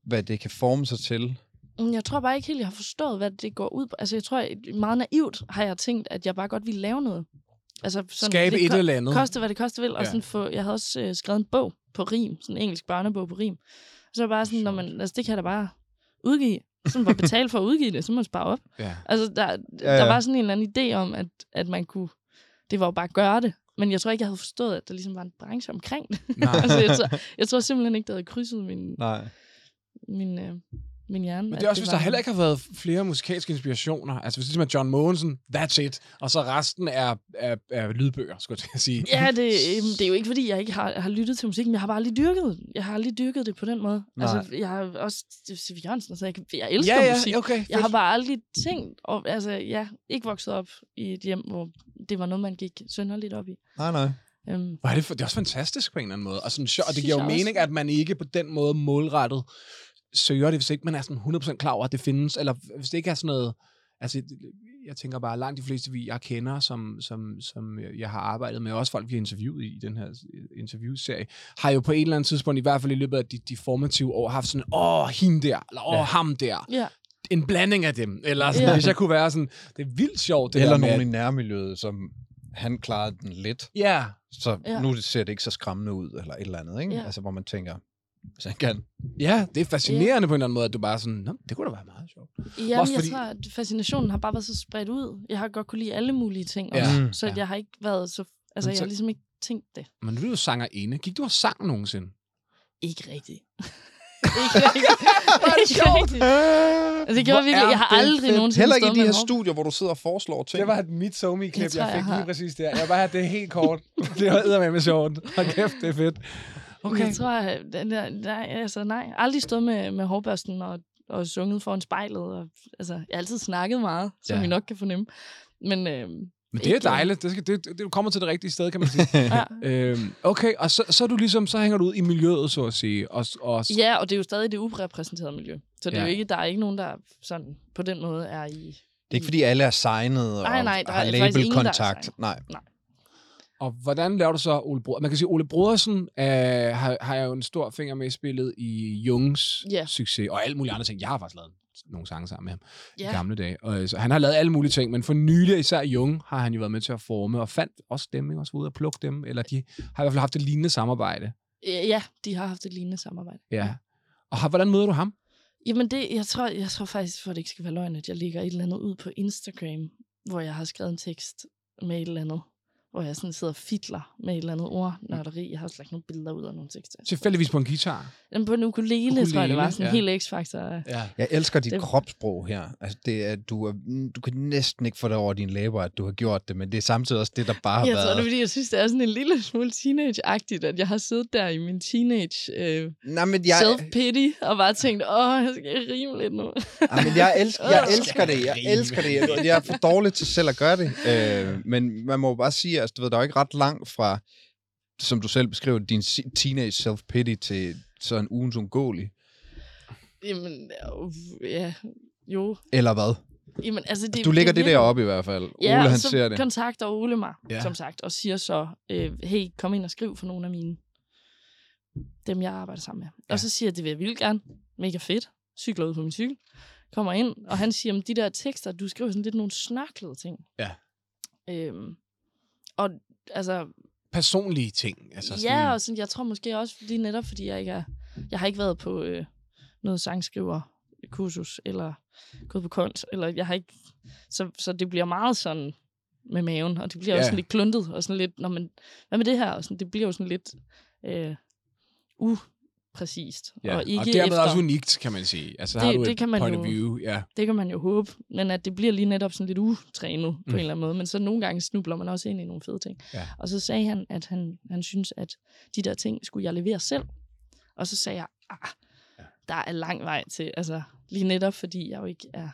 hvad det kan forme sig til? Mm, Jeg tror bare ikke helt, jeg har forstået, hvad det går ud på. Altså, jeg tror, meget naivt har jeg tænkt, at jeg bare godt ville lave noget. Altså, sådan Skabe lidt et ko- eller andet. Koste, hvad det koste vil. Og Ja. sådan få, jeg havde også øh, skrevet en bog på rim, sådan en engelsk børnebog på rim. Så var det bare sådan, når man, altså, det kan jeg da bare udgive. Så man bare betale for at udgive det, så må man spare op. Ja. Altså, der, Ja, der ja. var sådan en eller anden idé om, at, at man kunne... Det var jo bare at gøre det. Men jeg tror ikke, jeg havde forstået, at der ligesom var en branche omkring det. Nej. [LAUGHS] altså, jeg, tror, jeg tror simpelthen ikke, det havde krydset min, Nej. min, øh, min hjerne. Men det er også, hvis der var- heller ikke har været flere musikalske inspirationer. Altså hvis det ligesom er John Mogensen, that's it. Og så resten er, er, er lydbøger, skulle jeg sige. Ja, det, [LAUGHS] øhm, det er jo ikke, fordi jeg ikke har, har lyttet til musik, men jeg har bare aldrig dyrket det. Jeg har aldrig dyrket det på den måde. Nej. Altså, jeg har også Steve Jørgensen, så jeg, kan- jeg elsker ja, ja, musik. okay. Jeg har bare aldrig tænkt, og, altså, jeg er ikke vokset op i et hjem, hvor det var noget, man gik sønderligt op i. Nej, nej. Øhm, Hvor er det, for, det er også fantastisk på en eller anden måde. Og, sådan, og det giver jo jeg også. mening, at man ikke på den måde målrettet søger det, hvis ikke man er sådan 100% klar over, at det findes. Eller hvis det ikke er sådan noget... Altså, jeg tænker bare, langt de fleste, vi jeg kender, som, som, som jeg har arbejdet med, også folk, vi har interviewet i den her interviewserie, har jo på et eller andet tidspunkt, i hvert fald i løbet af de, de formative år, haft sådan, åh, hende der, eller åh, Ja. ham der. ja, en blanding af dem. Eller sådan, Ja. hvis jeg kunne være sådan, det er vildt sjovt, det Eller der med, nogen i at- nærmiljøet, som han klarede den lidt. Ja, Så Ja. nu ser det ikke så skræmmende ud, eller et eller andet, ikke? Ja. Altså, hvor man tænker, hvis han kan. ja, det er fascinerende på en eller anden måde, at du bare sådan, Nå, det kunne da være meget sjovt. Jamen, Også jeg fordi- tror, at fascinationen har bare været så spredt ud. Jeg har godt kunne lide alle mulige ting Ja. også, Mm. så Ja. jeg har ikke været så... Altså, Men jeg så- har ligesom ikke tænkt det. Men du er jo sangerinde. Gik du og sang nogensinde? Ikke rigtigt. [LAUGHS] ikke rigtigt. [LAUGHS] ikke rigtigt. Altså, det gjorde jeg virkelig. Jeg har det aldrig nogensinde Heller ikke i de her studier, hvor du sidder og foreslår ting. Det var et mit somi-klip, Jeg tror, jeg, jeg fik har- lige præcis der. Jeg bare det helt kort. [LAUGHS] det var eddermame med sjovt. Hold kæft, det er fedt. Okay. Jeg tror, at nej, altså nej. Aldrig stået med, med hårbørsten og, og sunget foran spejlet. Og, altså, jeg har altid snakket meget, som Ja. I nok kan fornemme. Men øh, Men det er dejligt. Det, skal, det, det, du kommer til det rigtige sted, kan man sige. [LAUGHS] ja. øhm, okay, og så, så er du ligesom, så hænger du ud i miljøet, så at sige. Og, og, ja, og det er jo stadig det urepræsenterede miljø. Så det er Ja. jo ikke, der er ikke nogen, der sådan, på den måde er i... Det er ikke, fordi alle er signet og Nej, nej, der har er faktisk ingen, der er labelkontakt. signet. Nej. Og hvordan laver du så Ole Brodersen? Man kan sige, Ole Brodersen øh, har, har jo en stor finger med i spillet i Jungs Ja. succes, og alle mulige andre ting. Jeg har faktisk lavet nogle sange sammen med ham ja. i gamle dage. Og, øh, så han har lavet alle mulige ting, men for nylig, især Jung, har han jo været med til at forme, og fandt også dem, ikke? også var ude at plukke dem, eller de har i hvert fald haft et lignende samarbejde. Ja, de har haft et lignende samarbejde. Ja. Og har, hvordan møder du ham? Jamen, det, jeg, tror, jeg tror faktisk, for at det ikke skal være løgn, at jeg lægger et eller andet ud på Instagram, hvor jeg har skrevet en tekst med et eller andet, hvor jeg sådan sidder og fitler med et eller andet ordnørderi. Jeg har også lagt nogle billeder ud af nogle tekster. Tilfældigvis på en guitar. Den på en ukulele, ukulele tror jeg, det var sådan ja. en helt x-faktor. Ja. Jeg elsker dit Det- det... kropssprog her. Altså, det er, du, er, du kan næsten ikke få det over dine læber, at du har gjort det, men det er samtidig også det, der bare har Jeg tror, været. det er, fordi jeg synes, det er sådan en lille smule teenage-agtigt, at jeg har siddet der i min teenage øh, Nej, men jeg... jeg, self-pity, og bare tænkt, åh, jeg skal rime lidt nu. Ja, men jeg, elsker, jeg [LAUGHS] elsker det. Jeg elsker det. Jeg, jeg er for dårlig til selv at gøre det. Øh, men man må bare sige, altså, du ved, der er jo ikke ret langt fra, som du selv beskriver, din teenage self-pity til sådan ugens ungåelig. Jamen, øh, ja, jo. Eller hvad? Jamen, altså, det, Du lægger det, virker- deroppe i hvert fald. Ja, Ole, han så ser det. kontakter Ole mig, Ja. som sagt, og siger så, øh, hey, kom ind og skriv for nogle af mine, dem jeg arbejder sammen med. Ja. Og så siger jeg, det vil jeg vildt gerne. Mega fedt. Cykler ud på min cykel. Kommer ind, og han siger, om de der tekster, du skriver sådan lidt nogle snørklede ting. Ja. Øhm, og altså, Personlige ting. Altså sådan, ja, og sådan, jeg tror måske også, lige netop fordi jeg ikke er, jeg har ikke været på øh, noget sangskriver kursus, eller gået på kunst, eller jeg har ikke, så, så det bliver meget sådan med maven, og det bliver ja. Også sådan lidt kluntet, og sådan lidt, når man, hvad med det her, og sådan, det bliver jo sådan lidt øh, upræcist, ja. og ikke og dermed efter, også unikt, kan man sige. Altså, Det- har du det et kan man point jo- of view. Ja. det kan man jo håbe, men at det bliver lige netop sådan lidt utrænet på Mm. en eller anden måde, men så nogle gange snubler man også ind i nogle fede ting. Ja. Og så sagde han, at han, han synes, at de der ting skulle jeg levere selv. Og så sagde jeg, ah, Ja. der er lang vej til, altså lige netop fordi jeg jo ikke er,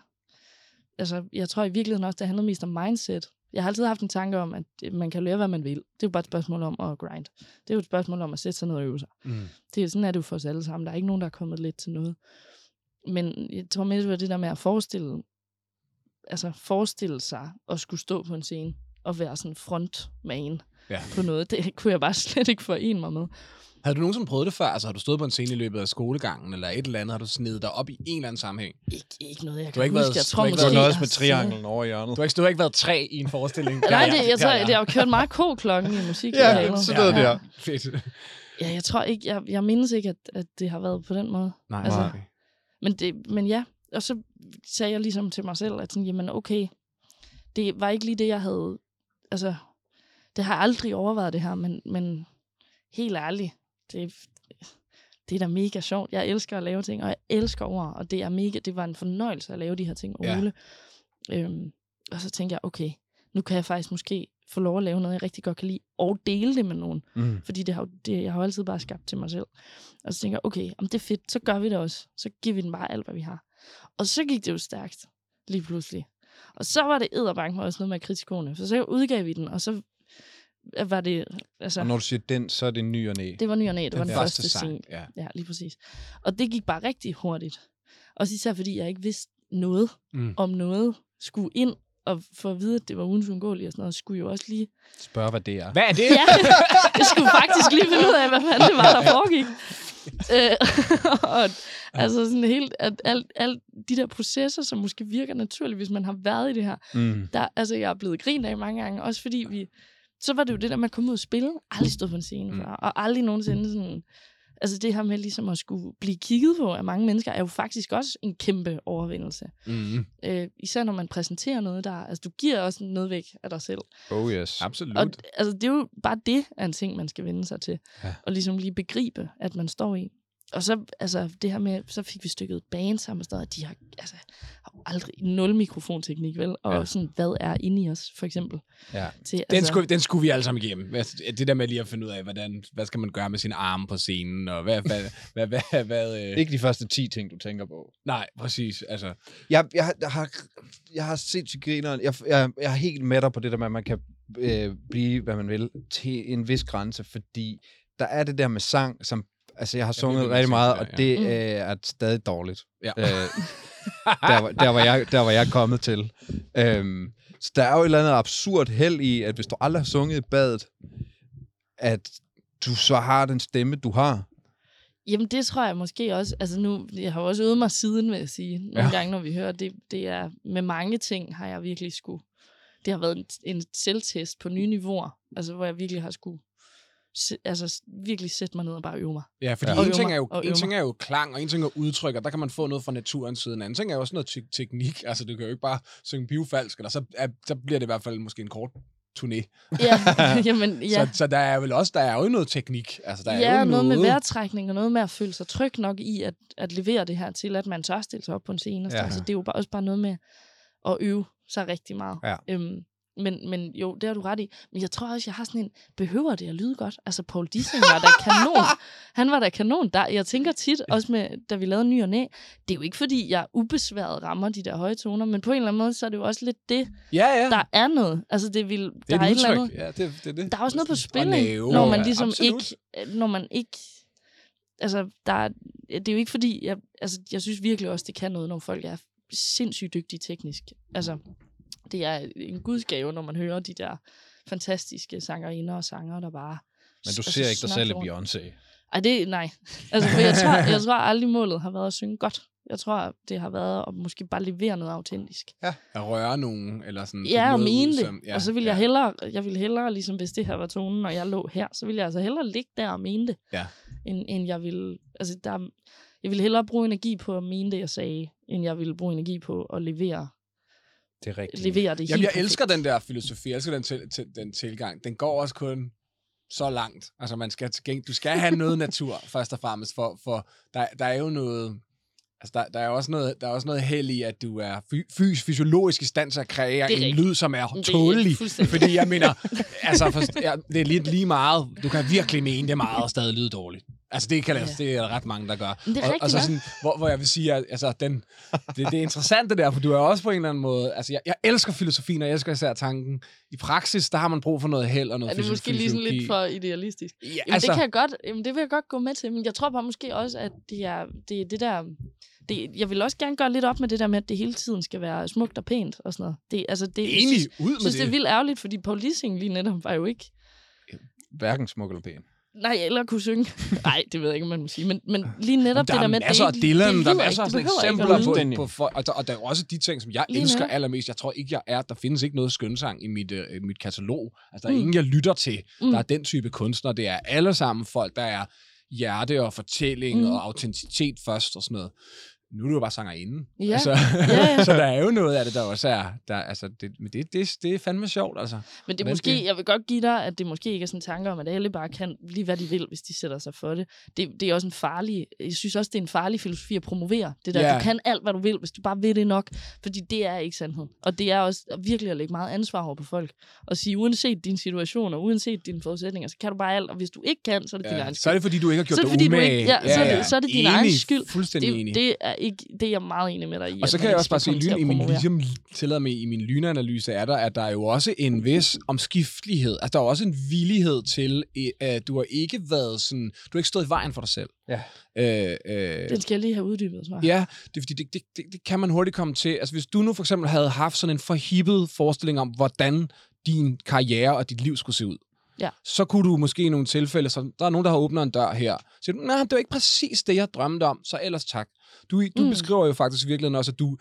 altså jeg tror i virkeligheden også, det handler mest om mindset. Jeg har altid haft en tanke om, at man kan lære, hvad man vil. Det er jo bare et spørgsmål om at grind. Det er jo et spørgsmål om at sætte sig ned og øve sig. Mm. Det er sådan er det jo for os alle sammen. Der er ikke nogen, der er kommet lidt til noget. Men jeg tror mere, det det der med at forestille, altså forestille sig at skulle stå på en scene og være sådan frontman Ja. på noget. Det kunne jeg bare [LAUGHS] slet ikke forene mig med. Havde du nogensinde prøvet det før? Altså, har du stået på en scene i løbet af skolegangen, eller et eller andet? Har du snedet dig op i en eller anden sammenhæng? Ikke, ikke noget, jeg Du har kan ikke huske. været- jeg du tror har ikke Du har været nøjes jeg med har trianglen over i hjørnet. Du har ikke, du har ikke været tre i en forestilling? [LAUGHS] Nej, det, jeg, tror, jeg har kørt meget ko-klokken i musik. Ja, sådan noget der. Fedt. Ja, jeg tror ikke, jeg, jeg mindes ikke, at, at det har været på den måde. Nej, Altså, okay. Men, det, men ja, og så sagde jeg ligesom til mig selv, at sådan, jamen okay, det var ikke lige det, jeg havde, altså, det har jeg aldrig overvejet det her, men, men helt ærligt, det, det er da mega sjovt. Jeg elsker at lave ting, og jeg elsker ord, og det er mega, det var en fornøjelse at lave de her ting, Ja. Ole. Øhm, og så tænkte jeg, okay, nu kan jeg faktisk måske få lov at lave noget, jeg rigtig godt kan lide, og dele det med nogen. Mm. Fordi det har, det, jeg har jo altid bare skabt til mig selv. Og så tænker jeg, okay, om det er fedt, så gør vi det også. Så giver vi den bare alt, hvad vi har. Og så gik det jo stærkt, lige pludselig. Og så var det edderbank med også noget med kritikone. For så udgav vi den, og så var det, altså, Og når du siger den, så er det ny og næ. det var ny og næ, det var den, Den første, første sang, scene. ja. Ja, lige præcis. Og det gik bare rigtig hurtigt. Også især fordi jeg ikke vidste noget Mm. om noget skulle ind, og for at vide, at det var ugens uundgåeligt og sådan noget, skulle jo også lige Spørg, hvad det er. Hvad er det? Ja, [LAUGHS] jeg skulle faktisk lige finde ud af, hvad fanden det var, der foregik. Øh, [LAUGHS] og, altså sådan helt, at alt, alt de der processer, som måske virker naturligt, hvis man har været i det her, Mm. der, altså jeg er blevet grint af mange gange, også fordi vi, så var det jo det der med at komme ud og spille, aldrig stået på en scene Mm. før, og aldrig nogensinde sådan, altså det her med ligesom at skulle blive kigget på af mange mennesker, er jo faktisk også en kæmpe overvindelse. Mm. Øh, især når man præsenterer noget, der, altså du giver også noget væk af dig selv. Oh yes. Absolut. Og altså, det er jo bare det er en ting, man skal vende sig til. Ja. Og ligesom lige begribe, at man står i. Og så, altså, det her med, så fik vi stykket band sammen og sådan noget, og de har, altså, aldrig nul mikrofonteknik, vel? Og Ja. sådan, hvad er inde i os, for eksempel? Ja. Til, Den, skulle, den skulle vi alle sammen igennem. Det der med lige at finde ud af, hvordan, hvad skal man gøre med sine arme på scenen, og hvad... hvad, hvad, hvad, hvad, hvad øh... Ikke de første 10 ting, du tænker på. Nej, præcis. Altså, Jeg, jeg, jeg har, jeg har set til grineren. Jeg, jeg, jeg er helt med dig på det der med, at man kan øh, blive, hvad man vil, til en vis grænse, fordi der er det der med sang, som altså jeg har sunget med rigtig meget, og ja. det Mm. øh, er stadig dårligt. ja. Øh, [LAUGHS] der, var- der, var jeg, der var jeg kommet til. Øhm, så der er jo et eller andet absurd held i, at hvis du aldrig har sunget i badet, at du så har den stemme, du har. Jamen, det tror jeg måske også. Altså nu, jeg har jo også øvet mig siden, vil jeg sige. Nogle Ja. gange, når vi hører, det, det er med mange ting, har jeg virkelig skulle... Det har været en, en selvtest på nye niveauer. Altså, hvor jeg virkelig har skulle altså, virkelig sætte mig ned og bare øve mig. Ja, fordi Ja. en, ting er jo, en ting er jo klang, og en ting er udtryk, og der kan man få noget fra naturens side. En anden ting er jo også noget te- teknik. Altså, du kan jo ikke bare synge pivfalsk, eller så, er, så bliver det i hvert fald måske en kort turné. Ja, [LAUGHS] [LAUGHS] jamen, ja. Så, så der er vel også, der er jo noget teknik. Altså, der er ja, jo noget med noget vejrtrækning, og noget med at føle sig tryg nok i at, at levere det her til, at man tør stille sig op på en scene. Ja. Ja. Altså, det er jo bare, også bare noget med at øve sig rigtig meget. Ja. Øhm, men, men jo, det har du ret i. Men jeg tror også, jeg har sådan en, behøver det at lyde godt? Altså, Paul Dissing var da kanon. [LAUGHS] Han var da kanon. Der, jeg tænker tit, også med, da vi lavede Ny og Næ, det er jo ikke, fordi jeg ubesværet rammer de der høje toner, men på en eller anden måde, så er det jo også lidt det, Ja, ja. der er noget. Altså, det vil, det der er er et eller andet, Ja, det, det, er det. der er også noget på spil, når man ja, ligesom absolut. ikke, når man ikke, altså, der er, det er jo ikke fordi, jeg, altså, jeg synes virkelig også, det kan noget, når folk er sindssygt dygtige teknisk. Altså, det er en gudsgave, når man hører de der fantastiske sangerinder og sanger, der bare... Men du altså, ser ikke dig selv i. Beyoncé. Ej, det nej. Altså, for jeg [LAUGHS] tror, jeg tror aldrig målet har været at synge godt. Jeg tror, det har været at måske bare levere noget autentisk. At røre nogen, eller sådan... Ja, og mene det. som- Ja, og så vil jeg ja. hellere, jeg vil hellere, ligesom hvis det her var tonen, og jeg lå her, så vil jeg altså hellere ligge der og mene det, Ja. end, end jeg vil, altså der, jeg vil hellere bruge energi på at mene det, jeg sagde, end jeg vil bruge energi på at levere, Det er rigtigt. levere det Jamen, helt jeg elsker den der filosofi, jeg elsker den, til, til, den tilgang. Den går også kun så langt. Altså, man skal, du skal have noget [LAUGHS] natur, først og fremmest, for, for der, der er jo noget... Altså, der, der er også noget, der er også noget held i, at du er fy, fys, fysiologisk i stand til at kreere Det er en rigtigt. lyd, som er er tålelig. Fordi jeg mener, altså, for, [LAUGHS] ja, det er lidt lige meget. Du kan virkelig mene det meget og stadig lyde dårligt. Altså, det, kan, ja. Ja. det er der ret mange, der gør. Men det er og, og så sådan, hvor, hvor jeg vil sige, at altså, den, det, det er interessant det der, for du er også på en eller anden måde, altså jeg, jeg elsker filosofien, og jeg elsker især tanken. I praksis, der har man brug for noget held og noget er det måske lige sådan lidt for idealistisk. Ja, Jamen, altså, det kan jeg godt, jamen, det vil jeg godt gå med til, men jeg tror bare måske også, at det er det, er det der... Det, jeg vil også gerne gøre lidt op med det der med, at det hele tiden skal være smukt og pænt og sådan noget. Det, altså, det, jeg enig, synes, ud med synes, det. det er vildt ærgerligt, fordi Paul Dissing lige netop var jo ikke Hverken smuk eller pæn. Nej, eller kunne synge. [LAUGHS] Nej, det ved jeg ikke, man må sige. Men, men lige netop der det er der med, masser af at det, ikke- Dylan, der er masser af eksempler på, på folk, og, der, og der er også de ting, som jeg Lige elsker netop. allermest. Jeg tror ikke, jeg er, der findes ikke noget skønsang i mit, øh, mit katalog. Altså, der er Mm. ingen, jeg lytter til, Mm. der er den type kunstner. Det er alle sammen folk, der er hjerte og fortælling Mm. og autenticitet først og sådan noget. Nu er du jo bare sangerinde. Ja. Altså, Ja, ja. [LAUGHS] så der er jo noget af det, der også er... Der, altså, det, men det, det, det er fandme sjovt, altså. Men det er måske, det- jeg vil godt give dig, at det måske ikke er sådan tanker om, at alle bare kan lige hvad de vil, hvis de sætter sig for det. Det, det er også en farlig, jeg synes også, det er en farlig filosofi at promovere. Det der, Ja. du kan alt, hvad du vil, hvis du bare vil det nok. Fordi det er ikke sandhed. Og det er også virkelig at lægge meget ansvar over på folk. Og sige, uanset din situation og uanset dine forudsætninger, så kan du bare alt. Og hvis du ikke kan, så er det din Ja, egen så er det, fordi du ikke har gjort Så er det, dig fordi du umage. ikke- ja, så er det- så er det din enig, egen skyld. Fuldstændig enig. det, det, er ikke, det er jeg meget enig med dig i. Og så kan jeg også bare se, til lyn, at i min, ligesom, tillader mig, i min lynanalyse er der, at der er jo også en vis omskiftelighed. Altså, der er også en villighed til, at du har ikke været sådan, du har ikke stået i vejen for dig selv. Ja. Øh, øh, Den skal jeg lige have uddybet, tror jeg. Ja, det fordi, det, det, det, det kan man hurtigt komme til. Altså, hvis du nu for eksempel havde haft sådan en forhippet forestilling om, hvordan din karriere og dit liv skulle se ud, Ja. så kunne du måske i nogle tilfælde, så der er nogen, der har åbnet en dør her, så siger du, nej, det var ikke præcis det, jeg drømte om, så ellers tak. Du, du Mm. beskriver jo faktisk virkelig også, at du,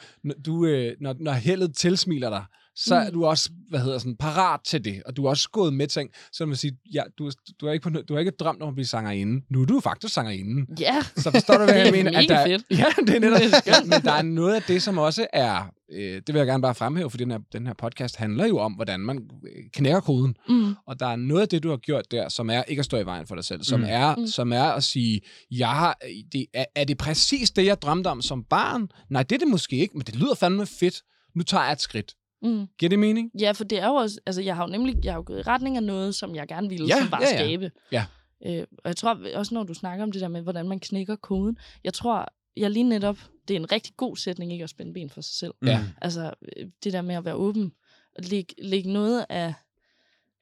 du, øh, når, når heldet tilsmiler dig, så er Mm. du også, hvad hedder sådan, parat til det, og du er også gået med ting, så man sige, ja, du, du, har ikke, på, du har ikke drømt om at blive sangerinde. Nu er du faktisk sangerinde. Ja, Så forstår du, hvad [LAUGHS] Det jeg er mener? mega der, fedt. [LAUGHS] Ja, det er netop Det er. Men der er noget af det, som også er, øh, det vil jeg gerne bare fremhæve, for den her, den her podcast handler jo om, hvordan man øh, knækker koden. mm. Og der er noget af det, du har gjort der, som er ikke at stå i vejen for dig selv, som, Mm. er, Mm. som er at sige, jeg har, det, er, er det præcis det, jeg drømte om som barn? Nej, det er det måske ikke, men det lyder fandme fedt. Nu tager jeg et skridt. Mm. Giver det mening? Ja, for det er jo også, altså jeg har jo nemlig, jeg har jo gået i retning af noget, som jeg gerne ville, Ja, som bare ja, ja. skabe. Ja. Øh, og jeg tror også, når du snakker om det der med, hvordan man knækker koden, jeg tror, jeg lige netop, det er en rigtig god sætning, ikke at spænde ben for sig selv. Ja. Altså, øh, det der med at være åben, og lægge, lægge noget af,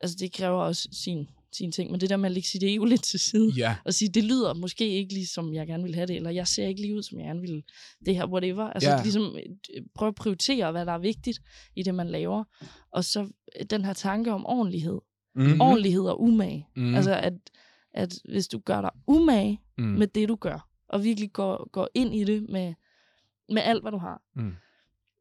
altså det kræver også sin, sin ting, men det der med at lægge sit ego [LAUGHS] lidt til side, Ja. og sige, det lyder måske ikke lige, som jeg gerne vil have det, eller jeg ser ikke lige ud, som jeg gerne vil det her, whatever. Altså Ja. ligesom øh, prøve at prioritere, hvad der er vigtigt i det, man laver. Og så øh, den her tanke om ordentlighed. Mm. Mm. Ordentlighed og umage. Mm. Mm. Altså at, at hvis du gør dig umage Mm. mm. med det, du gør, og virkelig går, går ind i det med, med alt, hvad du har. Mm.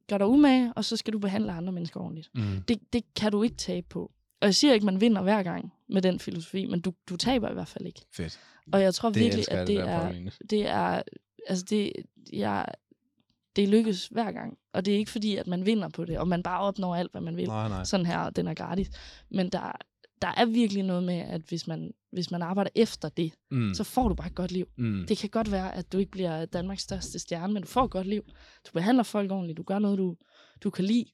Gør dig umage, og så skal du behandle andre mennesker ordentligt. Mm. Det, det kan du ikke tabe på. Og jeg siger ikke, man vinder hver gang med den filosofi, men du, du taber i hvert fald ikke. Fedt. Og jeg tror Det virkelig, at det er, det er, altså det, jeg, det lykkes hver gang. Og det er ikke fordi, at man vinder på det, og man bare opnår alt, hvad man vil. Nej, nej. Sådan her, den er gratis. Men der, der er virkelig noget med, at hvis man, hvis man arbejder efter det, Mm. så får du bare et godt liv. Mm. Det kan godt være, at du ikke bliver Danmarks største stjerne, men du får et godt liv. Du behandler folk ordentligt, du gør noget, du, du kan lide.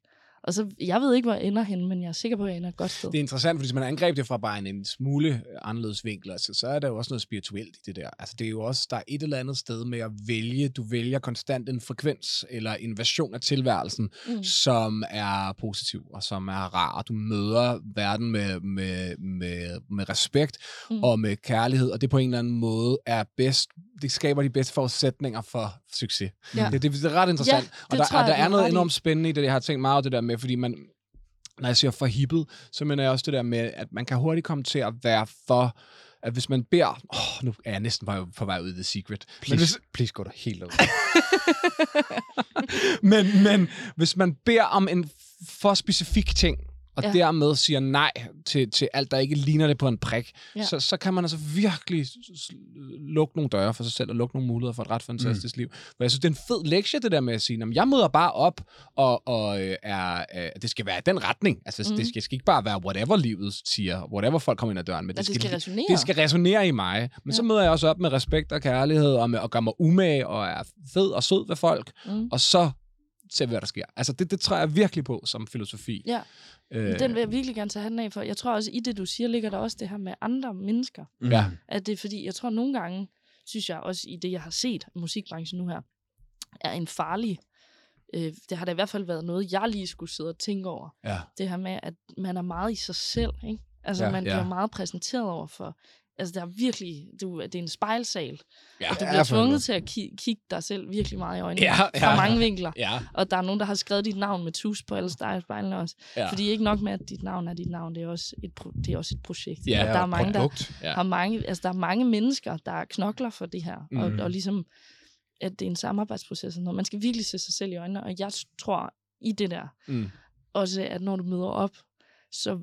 Og så, jeg ved ikke, hvor jeg ender henne, men jeg er sikker på, at jeg ender et godt sted. Det er interessant, fordi hvis man angreb det fra bare en, en smule øh, anderledes vinkel, altså, så er der jo også noget spirituelt i det der. Altså, det er jo også, der er et eller andet sted med at vælge, du vælger konstant en frekvens eller en version af tilværelsen, Mm. som er positiv og som er rar. Du møder verden med, med, med, med respekt. Mm. og med kærlighed, og det på en eller anden måde er bedst, det skaber de bedste forudsætninger for succes. Ja. Det, det, det er ret interessant. Ja, og der, tror og der er noget enormt spændende i det, jeg har tænkt meget over det der med, fordi man, når jeg siger for hippet, så mener jeg også det der med, at man kan hurtigt komme til at være for, at hvis man beder, åh, nu er jeg næsten på, på vej ud i The Secret, men Please, hvis, please gå der helt ud. [LAUGHS] men, men hvis man beder om en for specifik ting, og ja. Dermed siger nej til, til alt, der ikke ligner det på en prik, ja. Så, så kan man altså virkelig lukke nogle døre for sig selv, og lukke nogle muligheder for et ret fantastisk mm. liv. For jeg synes, det er en fed lektie, det der med at sige, "Nå, men jeg møder bare op, og, og øh, er, øh, det skal være i den retning. Altså, mm. Det, skal, det skal ikke bare være whatever livet siger, whatever folk kommer ind ad døren med. Det skal li- resonere. det skal resonere i mig. Men ja. så møder jeg også op med respekt og kærlighed, og med at gøre mig umage, og er fed og sød ved folk, Mm. og så ser vi, hvad der sker. Altså, det, det tror jeg virkelig på som filosofi. Ja, Øh, den vil jeg virkelig gerne tage handen af for. Jeg tror også, i det, du siger, ligger der også det her med andre mennesker. Mm. Ja. At det er fordi, jeg tror nogle gange, synes jeg også i det, jeg har set musikbranchen nu her, er en farlig... Øh, det har da i hvert fald været noget, jeg lige skulle sidde og tænke over. Ja. Det her med, at man er meget i sig selv. Ikke? Altså, Ja, man ja. bliver meget præsenteret over for... Altså, der er virkelig... Du, det er en spejlsal. Ja. Og du bliver tvunget til at ki- kigge dig selv virkelig meget i øjnene. Ja, ja, fra mange vinkler. Ja, Og der er nogen, der har skrevet dit navn med tus på alle spejlene også. ja. Fordi ikke nok med, at dit navn er dit navn, det er også et, pro- det er også et projekt. Ja, og der er mange, der produkt. Ja. har mange, altså der er mange mennesker, der knokler for det her. Mm. Og, og ligesom, at det er en samarbejdsproces. noget. Man skal virkelig se sig selv i øjnene. Og jeg tror i det der, Mm. også at når du møder op, så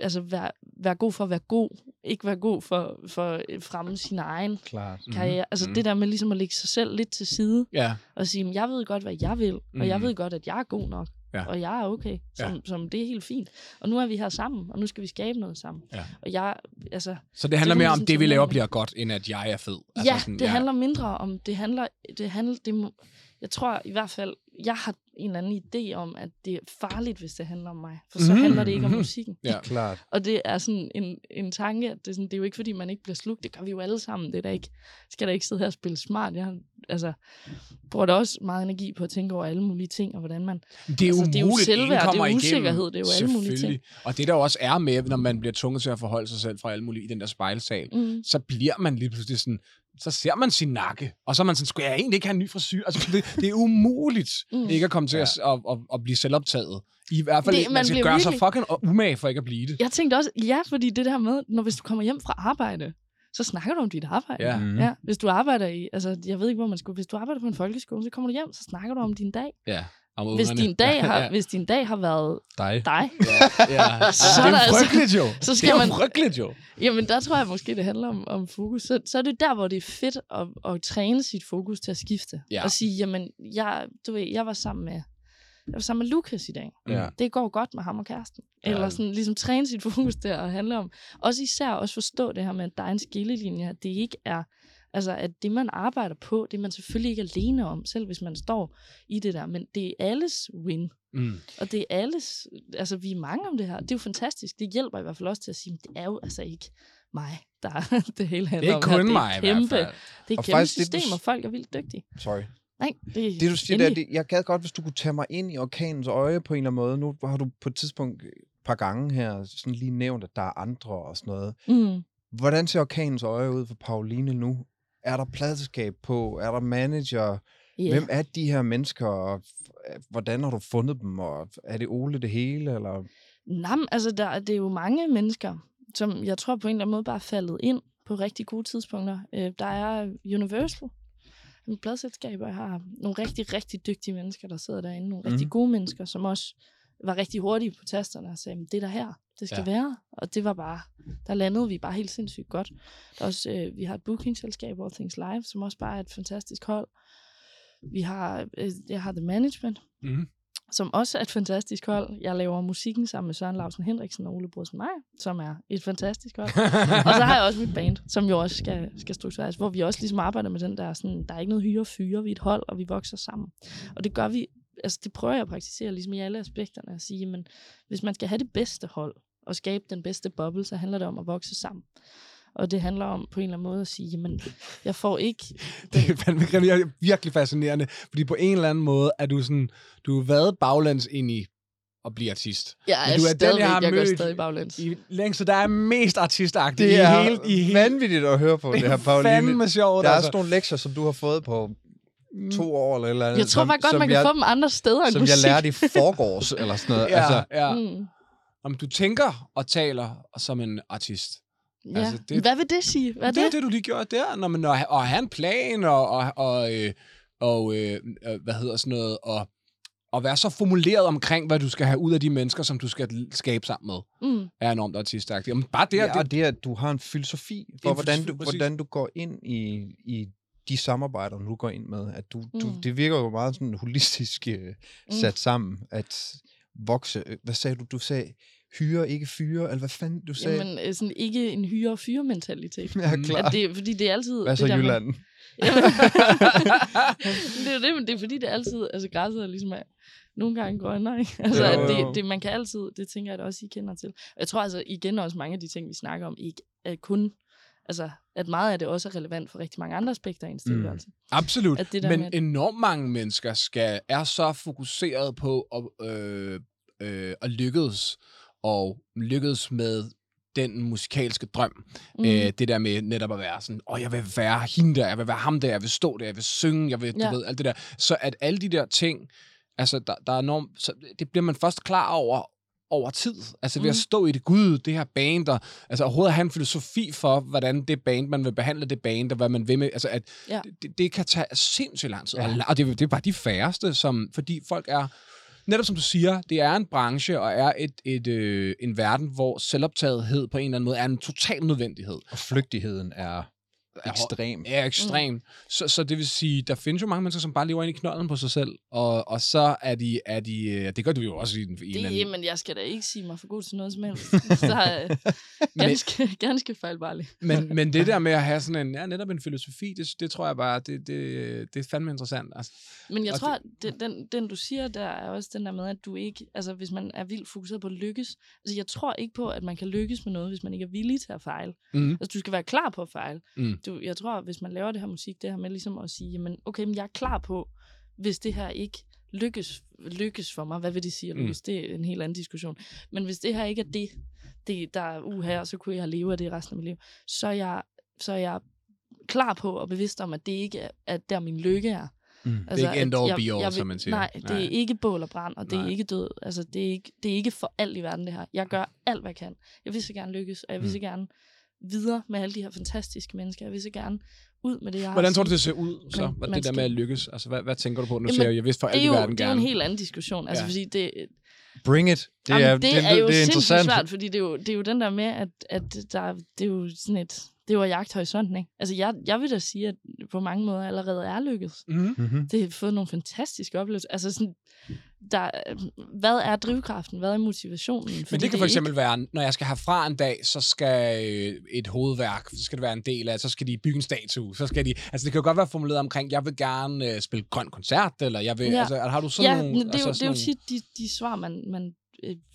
altså, vær, vær god for at være god. Ikke være god for, for at fremme sin egen Klart. karriere. Altså Mhm. det der med ligesom at lægge sig selv lidt til side Ja, og sige, "Men jeg ved godt, hvad jeg vil, og jeg Mhm. ved godt, at jeg er god nok, Ja. og jeg er okay, som, ja. som det er helt fint. Og nu er vi her sammen, og nu skal vi skabe noget sammen. Ja. Og jeg, altså, så det handler Det mere er om, sådan det vi laver bliver godt, end at jeg er fed. altså ja, det handler mindre om, det handler, det handler, det jeg tror i hvert fald, jeg har en eller anden idé om, at det er farligt, hvis det handler om mig. For så Mhm. handler det ikke om Mhm. musikken. Ja. Klart. Og det er sådan en, en tanke, at det er, sådan, det er jo ikke, fordi man ikke bliver slugt. Det gør vi jo alle sammen. Det er da ikke, skal da ikke sidde her og spille smart. Jeg har- altså, bruger da også meget energi på at tænke over alle mulige ting, og hvordan man... Det er jo Altså, det er jo selvværd, det er jo kommer igennem. usikkerhed, det er jo alle mulige ting. Selvfølgelig. Og det der også er med, når man bliver tvunget til at forholde sig selv fra alle mulige i den der spejlsal, Mm, så bliver man lige pludselig sådan, så ser man sin nakke, og så er man sådan, skulle jeg egentlig ikke have en ny frisyr? Altså, det, det er umuligt Mm. [LAUGHS] mm. ikke at komme til Ja. at, at, at, at blive selvoptaget. I hvert fald, Det- man, man skal gøre virkelig- sig fucking umage for ikke at blive det. Jeg tænkte også, ja, fordi det der med, når hvis du kommer hjem fra arbejde, så snakker du om dit arbejde. Ja. Mhm. Ja, hvis du arbejder i, altså jeg ved ikke, hvor man skulle, hvis du arbejder på en folkeskole, så kommer du hjem, så snakker du om din dag. Ja. Om Hvis ungerne. din dag [LAUGHS] har, ja, hvis din dag har været Dig. dig, ja. Så [LAUGHS] så er det der er altså- frygteligt jo. så det skal er jo man- frygteligt jo. jamen der tror jeg måske, det handler om, om fokus. Så, så er det der, hvor det er fedt at, at træne sit fokus til at skifte. Ja. Og sige, jamen, jeg, du ved, jeg var sammen med, jeg var sammen med Lukas i dag. Ja. det går godt med ham og kæresten. Ja. Eller sådan ligesom træne sit fokus der og handle om. Også især også forstå det her med, at der er en skillelinje, det ikke er, altså at det man arbejder på, det er man selvfølgelig ikke alene om, selv hvis man står i det der, men det er alles win. Mm. Og det er alles, altså vi er mange om det her. Det er jo fantastisk. Det hjælper i hvert fald også til at sige, at det er jo altså ikke mig, der [LAUGHS] det hele Det handler er ikke om kun det er mig i hvert fald. Det er et kæmpe faktisk det, du system, og folk er vildt dygtige. Sorry. Nej, det, Det du siger der, det, jeg gad godt, hvis du kunne tage mig ind i orkanens øje på en eller anden måde. Nu har du på et tidspunkt et par gange her sådan lige nævnt, at der er andre og sådan noget. Mm. Hvordan ser orkanens øje ud for Pauline nu? Er der pladskab på? Er der manager? Yeah. Hvem er de her mennesker? Og hvordan har du fundet dem? Og er det Ole det hele? Eller? Nej, altså, der, det er jo mange mennesker, som jeg tror på en eller anden måde bare er faldet ind på rigtig gode tidspunkter. Øh, der er Universal, en pladselskab, og jeg har nogle rigtig, rigtig dygtige mennesker, der sidder derinde. Nogle rigtig Mhm. gode mennesker, som også var rigtig hurtige på tasterne og sagde, "Men det er der her, det skal Ja. være. Og det var bare, der landede vi bare helt sindssygt godt. Der er også, øh, vi har et bookingselskab, All Things Live, som også bare er et fantastisk hold. Vi har, øh, jeg har The Management, Mm. som også er et fantastisk hold. Jeg laver musikken sammen med Søren Lausen Henriksen og Ole Brudsen Meier, som er et fantastisk hold. og så har jeg også mit band, som jo også skal, skal struktureres, hvor vi også ligesom arbejder med den der, sådan, der er ikke noget hyre og fyre, vi er et hold, og vi vokser sammen. Og det gør vi, altså det prøver jeg at praktisere ligesom i alle aspekterne, at sige, men hvis man skal have det bedste hold, og skabe den bedste boble, så handler det om at vokse sammen. Og det handler om på en eller anden måde at sige, jamen, jeg får ikke... [LAUGHS] Det er fandme grimt. Det er virkelig fascinerende, fordi på en eller anden måde er du sådan, du har været baglands ind i at blive artist. Jeg Men er du er den, stadigvæk, jeg har jeg går mødt stadig baglæns. I længst, så der er mest artistagtigt Det i er hele, i hele vanvittigt at høre på det her, Pauline. fandme sjovt. Der er altså. sådan nogle lektier, som du har fået på to år eller et eller andet. Jeg tror bare godt, man kan jeg, få dem andre steder end Som musik. jeg lærte i forgårs, eller sådan noget. [LAUGHS] Ja, Altså, ja. Mm. Om du tænker og taler som en artist. Ja. Altså, det- Hvad vil det sige? Hvad det det? er det, du lige gjorde der, når man at, at have en plan og, og, og, øh, og øh, øh, hvad hedder sådan noget, og, og være så formuleret omkring, hvad du skal have ud af de mennesker, som du skal skabe sammen med, Mm. er enormt artistagtigt. Men bare det, ja, ja, det, og det, at du har en filosofi for, En hvordan filosofi, du, præcis. hvordan du går ind i, i de samarbejder, du går ind med. At du, du, Mm. det virker jo meget sådan holistisk øh, sat sammen, at vokse. øh, Hvad sagde du? Du sagde hyre, ikke fyre, eller hvad fanden du sagde? Jamen, øh, sådan ikke en hyre og fyre mentalitet. ja, Mm. klar. At det, fordi det er altid... Hvad så det der Jylland? [LAUGHS] Jamen, [LAUGHS] det er det, men det er fordi, det er altid... Altså, græsset er ligesom er nogle gange grønnere, ikke? [LAUGHS] Altså, Jo, jo. det, det, man kan altid... Det tænker jeg da også, I kender til. Og jeg tror altså, igen også mange af de ting, vi snakker om, ikke er kun... Altså, at meget af det også er relevant for rigtig mange andre aspekter i ens Mm. tilværelse. Absolut. At det der Men at- enormt mange mennesker skal, er så fokuseret på at, øh, øh, at lykkes, og lykkes med den musikalske drøm. Mm. Øh, det der med netop at være sådan, åh, jeg vil være hende der, jeg vil være ham der, jeg vil stå der, jeg vil synge, jeg vil, du Ja. ved, alt det der. Så at alle de der ting, altså, der, der er enormt, så det bliver man først klar over, over tid. Altså ved at Mhm. stå i det, gud, det her band, der, altså overhovedet have en filosofi for, hvordan det band, man vil behandle det band, og hvad man vil med, altså at Ja. det, det kan tage sindssygt lang tid. Ja. Ja. Og det, det er bare de færreste, som, fordi folk er, netop som du siger, det er en branche, og er et, et, øh, en verden, hvor selvoptagethed på en eller anden måde er en total nødvendighed. Og flygtigheden er ekstrem. er ekstrem. Mm. Så, så det vil sige, der findes jo mange mennesker, som bare lever ind i knolden på sig selv, og, og så er de, er de øh, det gør du jo også i, en- en Det, eller anden... men jeg skal da ikke sige mig for god til noget som helst. [LAUGHS] Så er jeg ganske, ganske fejlbarlig. Men, men det der med at have sådan en, ja, netop en filosofi, det, det tror jeg bare, det, det, det er fandme interessant. Altså. Men jeg Og tror, at den, den, den du siger der, er også den der med, at du ikke, altså hvis man er vildt fokuseret på at lykkes, altså jeg tror ikke på, at man kan lykkes med noget, hvis man ikke er villig til at fejle. Mm. Altså du skal være klar på at fejle. Mm. Du, jeg tror, hvis man laver det her musik, det her med ligesom at sige, jamen okay, men jeg er klar på, hvis det her ikke lykkes, lykkes for mig, hvad vil det sige at Mm. lykkes? Det er en helt anden diskussion. Men hvis det her ikke er det, det der er uh her, så kunne jeg leve af det resten af mit liv, så er jeg, så er jeg klar på og bevidst om, at det ikke er at der min lykke er. Mm. Det er ikke end all be all, som man siger. Nej, det Nej. er ikke bål og brand, og det Nej. er ikke død. Altså, det er ikke, det er ikke for alt i verden, det her. Jeg gør alt, hvad jeg kan. Jeg vil så gerne lykkes, og jeg vil Mm. så gerne videre med alle de her fantastiske mennesker. Jeg vil så gerne ud med det, jeg Hvordan tror du, det ser ud, så? Men det der skal- med at lykkes? Altså, hvad, hvad tænker du på? Nu Jamen, siger jeg, vidste for det alt er, i jo, verden det er jo gerne. en helt anden diskussion. Altså, Ja. fordi det, Bring it. Det Jamen, er, det, det er jo det er sindssygt interessant. svært, fordi det er jo, det er jo den der med, at, at der, det er jo sådan et... Det var jagthorisonten, ikke? Altså, jeg, jeg vil da sige, at på mange måder allerede er lykkedes. Mm-hmm. Mm-hmm. Det har fået nogle fantastiske oplevelser. Altså, sådan, der, hvad er drivkraften? Hvad er motivationen? Men Fordi det kan for eksempel være, når jeg skal herfra en dag, så skal øh, et hovedværk, så skal det være en del af, så skal de bygge en statue, så skal de, altså det kan jo godt være formuleret omkring, jeg vil gerne øh, spille grøn koncert, eller jeg vil, Ja. altså har du sådan ja, nogle... men det, er altså, det er jo tit de, de svar, man, man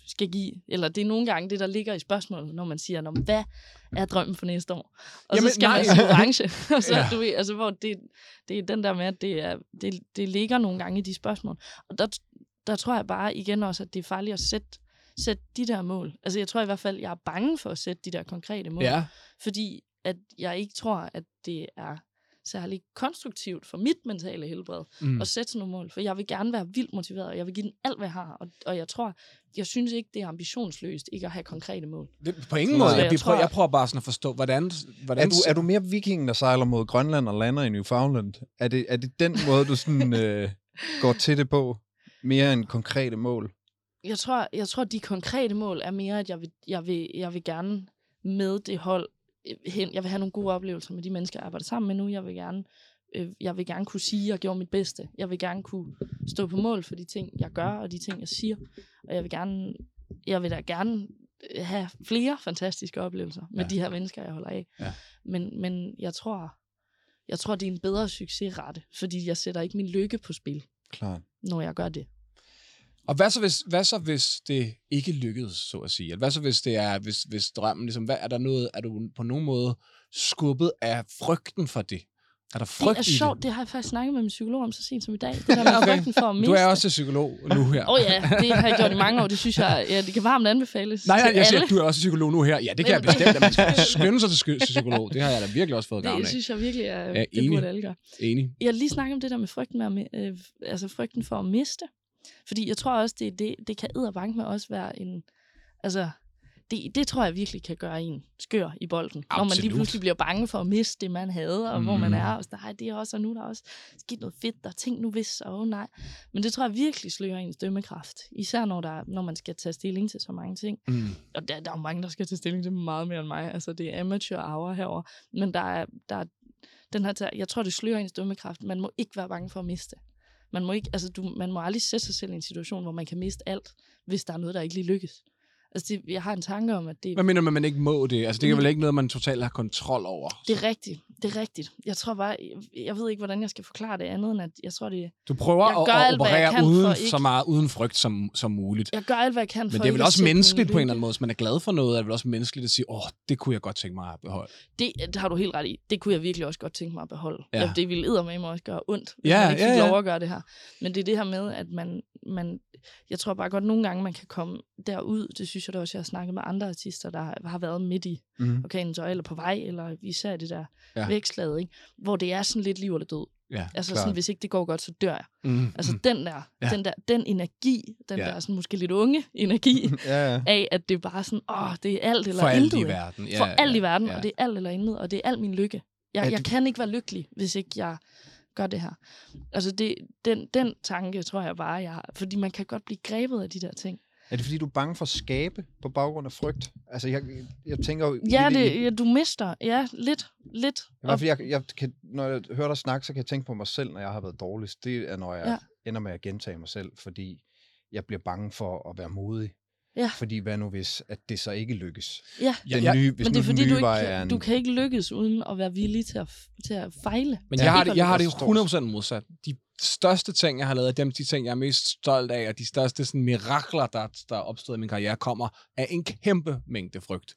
skal give. Eller det er nogle gange det, der ligger i spørgsmålet, når man siger, "Nå, hvad er drømmen for næste år? Og Jamen, så skal nej. man sige orange. og så, ja. du ved, altså, hvor det, det er den der med, at det, er, det, det ligger nogle gange i de spørgsmål. Og der, der tror jeg bare igen også, at det er farligt at sætte, sætte de der mål. Altså jeg tror i hvert fald, jeg er bange for at sætte de der konkrete mål. Ja, Fordi at jeg ikke tror, at det er særlig konstruktivt for mit mentale helbred mm. at sætte sådan nogle mål. For jeg vil gerne være vildt motiveret, og jeg vil give den alt, hvad jeg har. Og, og jeg tror, jeg synes ikke, det er ambitionsløst ikke at have konkrete mål. det, på ingen måde. jeg Jeg, prøver, jeg prøver bare sådan at forstå, hvordan... hvordan Er du, er du mere vikingen, der sejler mod Grønland og lander i Newfoundland? Er det, er det den måde, du sådan, [LAUGHS] øh, går til det på? Mere end konkrete mål? Jeg tror, jeg tror, de konkrete mål er mere, at jeg vil, jeg vil, jeg vil gerne med det hold hen. Jeg vil have nogle gode oplevelser med de mennesker, jeg arbejder sammen med nu. Jeg vil gerne, øh, jeg vil gerne kunne sige, at jeg gjorde mit bedste. Jeg vil gerne kunne stå på mål for de ting, jeg gør, og de ting, jeg siger. Og jeg vil gerne, jeg vil da gerne øh, have flere fantastiske oplevelser med Ja. de her mennesker, jeg holder af. Ja. Men, men jeg tror, jeg tror, det er en bedre succesrate, fordi jeg sætter ikke min lykke på spil, Klart. når jeg gør det. Og hvad så, hvis, hvad så, hvis det ikke lykkedes, så at sige? Eller Hvad så, hvis det er, hvis, hvis drømmen, ligesom, hvad, er der noget, er du på nogen måde skubbet af frygten for det? Er der frygt det er sjovt, det? det har jeg faktisk snakket med min psykolog om så sent som i dag. [LAUGHS] Det der med okay. frygten for at miste. Du er også psykolog nu her. Åh oh, ja, det har jeg gjort i mange år. Det synes jeg, ja, det kan varmt anbefales Nej, nej, jeg siger, alle. at du er også psykolog nu her. Ja, det kan jeg bestemt, at man skal skynde sig til psykolog. Det har jeg da virkelig også fået gavn Det af. synes jeg virkelig, er, Ja, det enig. burde alle gøre. Enig. Jeg har lige snakket om det der med frygten, med, at øh, altså frygten for at miste. Fordi jeg tror også, det, det, det kan bank med også være en... Altså, det, det tror jeg virkelig kan gøre en skør i bolden. Når man lige Absolut. pludselig bliver bange for at miste det, man havde, og mm. hvor man Mhm. er. Og så, nej, det er også, og nu er der også sket noget fedt, der er ting nu hvis, og oh, nej. Men det tror jeg virkelig slører ens dømmekraft. Især når, der, når man skal tage stilling til så mange ting. Mm. Og der, der er jo mange, der skal tage stilling til meget mere end mig. Altså, det er amateur hour herover. Men der er, der er den her, jeg tror, det slører ens dømmekraft. Man må ikke være bange for at miste. Man må, ikke, altså, du, man må aldrig sætte sig selv i en situation, hvor man kan miste alt, hvis der er noget, der ikke lige lykkes. Altså, det, jeg har en tanke om, at det, Hvad mener at man ikke må det? Altså, det er Mm. vel ikke noget, man totalt har kontrol over? det er rigtigt. Det er rigtigt. Jeg tror bare, jeg, jeg ved ikke, hvordan jeg skal forklare det andet, end at jeg tror, det Du prøver at, alt, operere uden, ikke- så meget uden frygt som, som muligt. jeg gør alt, hvad jeg kan for Men det er vel også menneskeligt på en eller anden måde. Hvis man er glad for noget, er det vel også menneskeligt at sige, åh, det kunne jeg godt tænke mig at beholde. Det, det har du helt ret i. Det kunne jeg virkelig også godt tænke mig at beholde. Ja. Ja. det ville eddermame også gøre ondt, hvis Ja, man ikke ja, ja. lov at gøre det her. Men det er det her med, at man, man... Jeg tror bare godt, nogle gange man kan komme derud. Det synes jeg da også, jeg har snakket med andre artister, der har været midt i Mm. orkanens øje, eller på vej, eller især det der Ja. vækslaget, ikke? hvor det er sådan lidt liv eller død. Ja, Altså klart. sådan, hvis ikke det går godt, så dør jeg. Mm. Altså mm. den der, Ja. den der, den energi, den Ja. der sådan måske lidt unge energi, [LAUGHS] Ja, ja. af at det er bare sådan, åh, det er alt eller For alt intet. i ikke? verden. Ja, for alt i verden, ja. og det er alt eller intet, og det er alt min lykke. Jeg, Er jeg kan ikke være lykkelig, hvis ikke jeg gør det her. Altså, det, den, den tanke tror jeg bare, jeg har. Fordi man kan godt blive grebet af de der ting. Er det fordi, du er bange for at skabe på baggrund af frygt? Altså, jeg, jeg tænker jo... Ja, i- det, ja, du mister. Ja, lidt. lidt. I hvert fald, jeg, jeg kan, når jeg hører dig snakke, så kan jeg tænke på mig selv, når jeg har været dårligst. Det er, når jeg. Ja. ender med at gentage mig selv, fordi jeg bliver bange for at være modig. Ja. Fordi hvad nu hvis, at det så ikke lykkes? Ja, Den ja, nye, hvis men det er fordi, du ikke, er kan, en... du kan ikke lykkes uden at være villig til at, til at fejle. Men Ja, jeg har ikke det, jeg har det jeg forstår 100% modsat. De største ting, jeg har lavet, dem de ting, jeg er mest stolt af, og de største sådan, mirakler, der, der er opstået i min karriere, kommer af en kæmpe mængde frygt.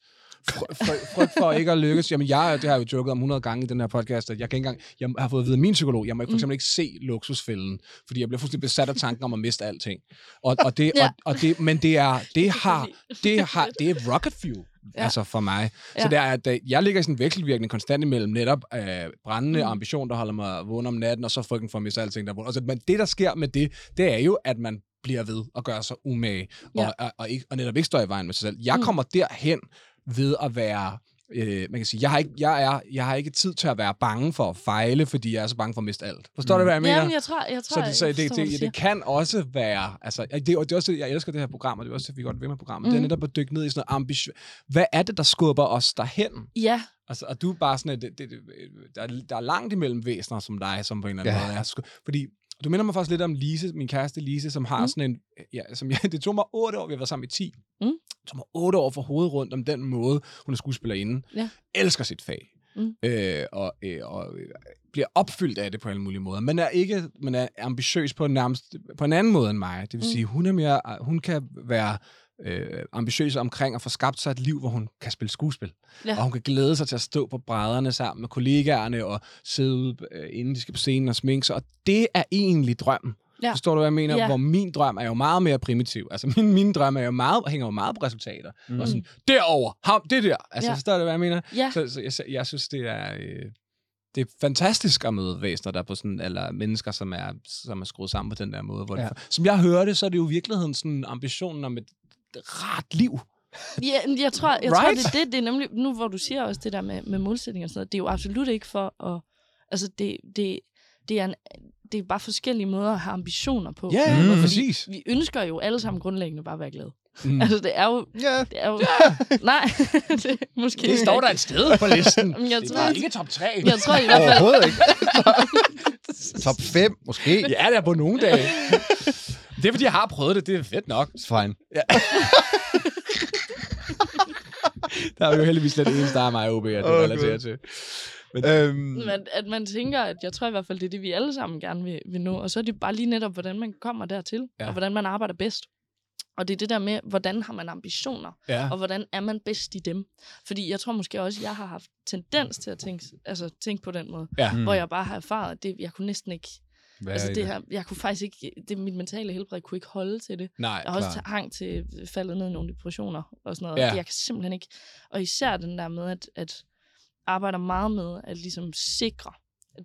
Fry, fry, frygt for ikke at lykkes. Jamen, jeg, det har jeg jo joket om 100 gange i den her podcast, at jeg kan ikke engang, jeg har fået at vide af min psykolog, jeg må for Mm. eksempel ikke se luksusfælden, fordi jeg bliver fuldstændig besat af tanken om at miste alting. Og, og det, Ja. og, og det, men det er, det har, det har, det er rocket fuel. ja. altså for mig. Så Ja. det er, at øh, jeg ligger i sådan en vekselvirkning konstant imellem netop øh, brændende Mm. ambition, der holder mig vågen om natten, og så frygten for at miste alting, der er vågen. Altså, men det, der sker med det, det er jo, at man bliver ved at gøre sig umage, Ja. og, og, og, ikke, og netop ikke står i vejen med sig selv. Jeg Mm. kommer derhen ved at være øh, man kan sige, jeg har, ikke, jeg, er, jeg har ikke tid til at være bange for at fejle, fordi jeg er så bange for at miste alt. Forstår Mm. du, hvad jeg mener? Jamen, jeg tror, jeg tror, så det, så jeg det, forstår, det, det, det kan også være, altså, det, og det er også, jeg elsker det her program, og det er også vi godt vil med programmet, mm. det er Mhm. netop at dykke ned i sådan noget ambition. Hvad er det, der skubber os derhen? Ja, Altså, og du er bare sådan, at det, det, det, der, er, der er langt imellem væsener som dig, som på en eller anden Ja. måde er. sku- Fordi du minder mig faktisk lidt om Lise, min kæreste Lise, som har Mm. sådan en... Ja, som jeg, [LAUGHS] det tog mig otte år, vi har været sammen i 10. Mm. Det tog mig otte år for hovedet rundt om den måde, hun er skuespillerinde. Ja. Elsker sit fag. Mm. Øh, og, øh, og øh, bliver opfyldt af det på alle mulige måder. Men er ikke man er ambitiøs på nærmest på en anden måde end mig. Det vil Mm. sige, hun er mere, hun kan være øh, ambitiøs omkring at få skabt sig et liv, hvor hun kan spille skuespil. Ja. Og hun kan glæde sig til at stå på brædderne sammen med kollegaerne og sidde ude, øh, inden de skal på scenen og sminke sig. Og det er egentlig drømmen. Ja. Forstår du, hvad jeg mener? Ja. Hvor min drøm er jo meget mere primitiv. Altså, [LAUGHS] min, min drøm er jo meget, hænger jo meget på resultater. Mm. Og sådan, derover, ham, det der. Altså, Ja. forstår du, hvad jeg mener? ja. Så, så jeg, jeg synes, det er... Øh, det er fantastisk at møde væsener, der er på sådan, eller mennesker, som er, som er skruet sammen på den der måde. Hvor Ja. ja. det, som jeg hører det, så er det jo i virkeligheden sådan ambitionen om et rart liv. Ja, jeg tror, jeg Right? tror det, er det, det er nemlig, nu hvor du siger også det der med, med målsætning og sådan noget, det er jo absolut ikke for at, altså det, det, det er en, det er bare forskellige måder at have ambitioner på. Ja, Mm. mm. præcis. Vi ønsker jo alle sammen grundlæggende bare at være glade. Mm. Altså det er jo, Ja, det er jo, nej, [LAUGHS] det måske Det står der et sted på listen. Men jeg det tror, er ikke top 3. jeg tror i hvert fald, overhovedet ikke. [LAUGHS] Top 5, måske. Ja, det er på nogle dage. Det er, fordi jeg har prøvet det. Det er fedt nok. Fine. Der er jo heldigvis lidt eneste, der er mig, OB, at det Åh, relaterer til. Øhm, Men at man tænker, at jeg tror i hvert fald, det er det, vi alle sammen gerne vil, vil nå. Og så er det bare lige netop, hvordan man kommer dertil, ja. Ja. og hvordan man arbejder bedst. Og det er det der med, hvordan har man ambitioner, Ja. og hvordan er man bedst i dem. Fordi jeg tror måske også, jeg har haft tendens til at tænke, altså, tænke på den måde, Ja. mm. hvor jeg bare har erfaret, at det, jeg kunne næsten ikke, hvad altså det her, jeg kunne faktisk ikke, det, mit mentale helbred kunne ikke holde til det. Nej, Jeg har også hang til faldet ned i nogle depressioner og sådan noget. Ja. Ja. Jeg kan simpelthen ikke. Og især den der med, at, at arbejder meget med at ligesom sikre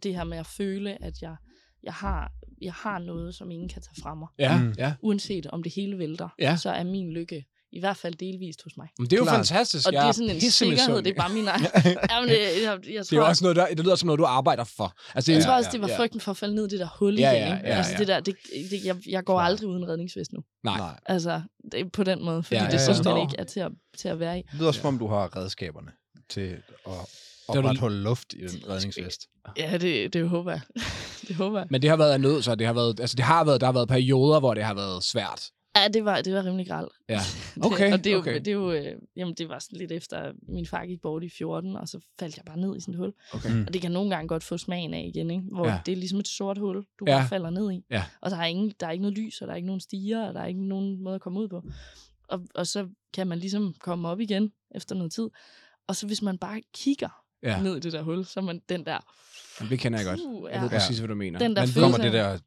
det her med at føle, at jeg, jeg, har, jeg har noget, som ingen kan tage fra mig. Ja, Mm. ja. Uanset om det hele vælter, Ja. så er min lykke i hvert fald delvist hos mig. Men det er jo Klart. fantastisk. Og det er sådan en sikkerhed, det er bare min egen. [LAUGHS] Jamen, det, jeg, jeg, jeg Det tror, er jo også noget, der, det lyder som noget, du arbejder for. Altså, det, jeg er- tror også, det var ja. frygten for at falde ned i det der hul Ja, igen. ja, ikke? ja, altså, ja. det der, det, det, jeg, jeg går aldrig uden redningsvest nu. Nej. Altså, det på den måde, fordi Ja, ja, ja, det ja. simpelthen ikke er til at, til at være i. Det lyder som om, du har redskaberne til at opretholde luft i den redningsvest. Ja, det, det håber jeg. [LAUGHS] det håber jeg. Men det har været af nød, så det har været, altså det har været, der har været perioder, hvor det har været svært. Ja, det var, det var rimelig gralt. Ja. [LAUGHS] Det- Okay, og det er jo, okay. det er jo øh, jamen det var sådan lidt efter, min far gik bort i 14, og så faldt jeg bare ned i sådan et hul. Okay. Mm. Og det kan nogle gange godt få smagen af igen, ikke? Hvor Ja. det er ligesom et sort hul, du Ja. bare falder ned i. Ja. Og der er, ingen, der er ikke noget lys, og der er ikke nogen stiger, og der er ikke nogen måde at komme ud på. Og, og så kan man ligesom komme op igen efter noget tid. Og så hvis man bare kigger Ja, ned i det der hul, så er man den der... Jamen, det kender jeg godt. Uh, Jeg ja. ved præcis, hvad du mener. Den der Men følelse kommer det der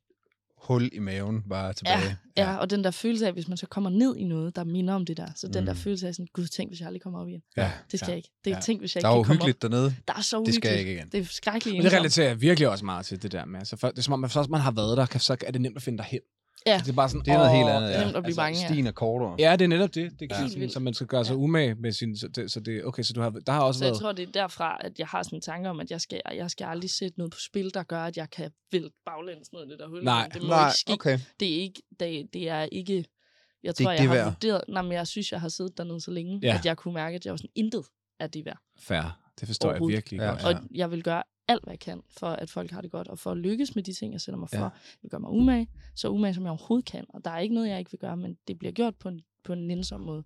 hul i maven bare tilbage. Ja, og den der følelse af, hvis man så kommer ned i noget, der minder om det der. Så den der Mm. følelse af sådan, gud, tænk, hvis jeg aldrig kommer op igen. ja. Det skal Ja. jeg ikke. Det er Ja. tænk, hvis jeg Der er ikke kan komme hyggeligt dernede. op. Der er så Det uhyggeligt. skal jeg ikke igen. Det er skrækkeligt Men det relaterer jeg virkelig også meget til det der med. Altså, for, det er som om, først man har været der, kan, så er det nemt at finde dig hen. Ja. Det er bare sådan, Det er noget åh, helt andet. det er Ja. nemt at blive bange, ja. Stien er kortere. Ja, det er netop det. Det kan Ja. Helt sådan, vildt. så man skal gøre sig Ja. umage med sin... Så det, så det, okay, så du har, der har også Så jeg været... tror, det er derfra, at jeg har sådan en tanke om, at jeg skal, jeg skal aldrig sætte noget på spil, der gør, at jeg kan vælte baglæns ned i det der hul. Nej. det må Nej, ikke ske. okay. Det er ikke, det, det er ikke, jeg er tror, ikke jeg det har værd. vurderet, nej, men jeg synes, jeg har siddet dernede så længe, Ja. at jeg kunne mærke, at jeg var sådan intet af det værd. Fair. Det forstår jeg Overhovedet. virkelig Ja. godt. Og jeg vil gøre alt, hvad jeg kan, for at folk har det godt, og for at lykkes med de ting, jeg sætter mig for. Ja. Jeg vil gøre mig umage, så umage, som jeg overhovedet kan. Og der er ikke noget, jeg ikke vil gøre, men det bliver gjort på en, på en nænsom måde.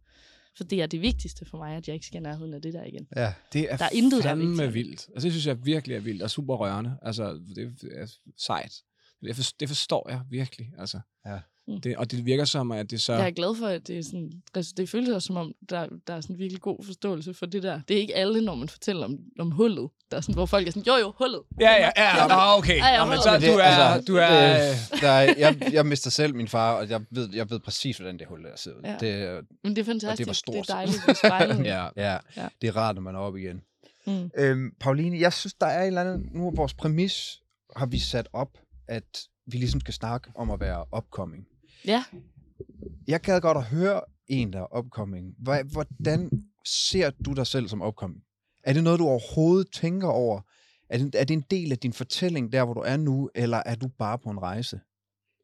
For det er det vigtigste for mig, at jeg ikke skal nærheden af det der igen. Ja. Det er, Der er intet, der er vildt. Altså, det synes jeg virkelig er vildt og super rørende. Altså, det er sejt. Det, for, det forstår jeg virkelig, altså. Ja. Mm. Det, og det virker som, at det så... Jeg er glad for, at det er sådan, altså, det føles også som om, der, der er sådan virkelig god forståelse for det der. Det er ikke alle, når man fortæller om, om hullet, der er sådan, hvor folk er sådan, jo jo, hullet. Ja, ja, ja. Nå, okay. Ja, ja, men så du er... altså, du er øh, der er jeg, jeg mister selv min far, og jeg ved, jeg ved præcis, hvordan det hul der ud. Ja. Det, Men det er fantastisk. det var stort. Det er dejligt at spejle. [LAUGHS] ja. ja, Ja. det er rart, når man er oppe igen. Mm. Øhm, Pauline, jeg synes, der er en eller anden... Nu er vores præmis, har vi sat op, at vi ligesom skal snakke om at være upcoming. Ja. Jeg gad godt at høre en, der er upcoming. Hva- Hvordan ser du dig selv som upcoming? Er det noget, du overhovedet tænker over? Er det, er det en del af din fortælling, der hvor du er nu, eller er du bare på en rejse?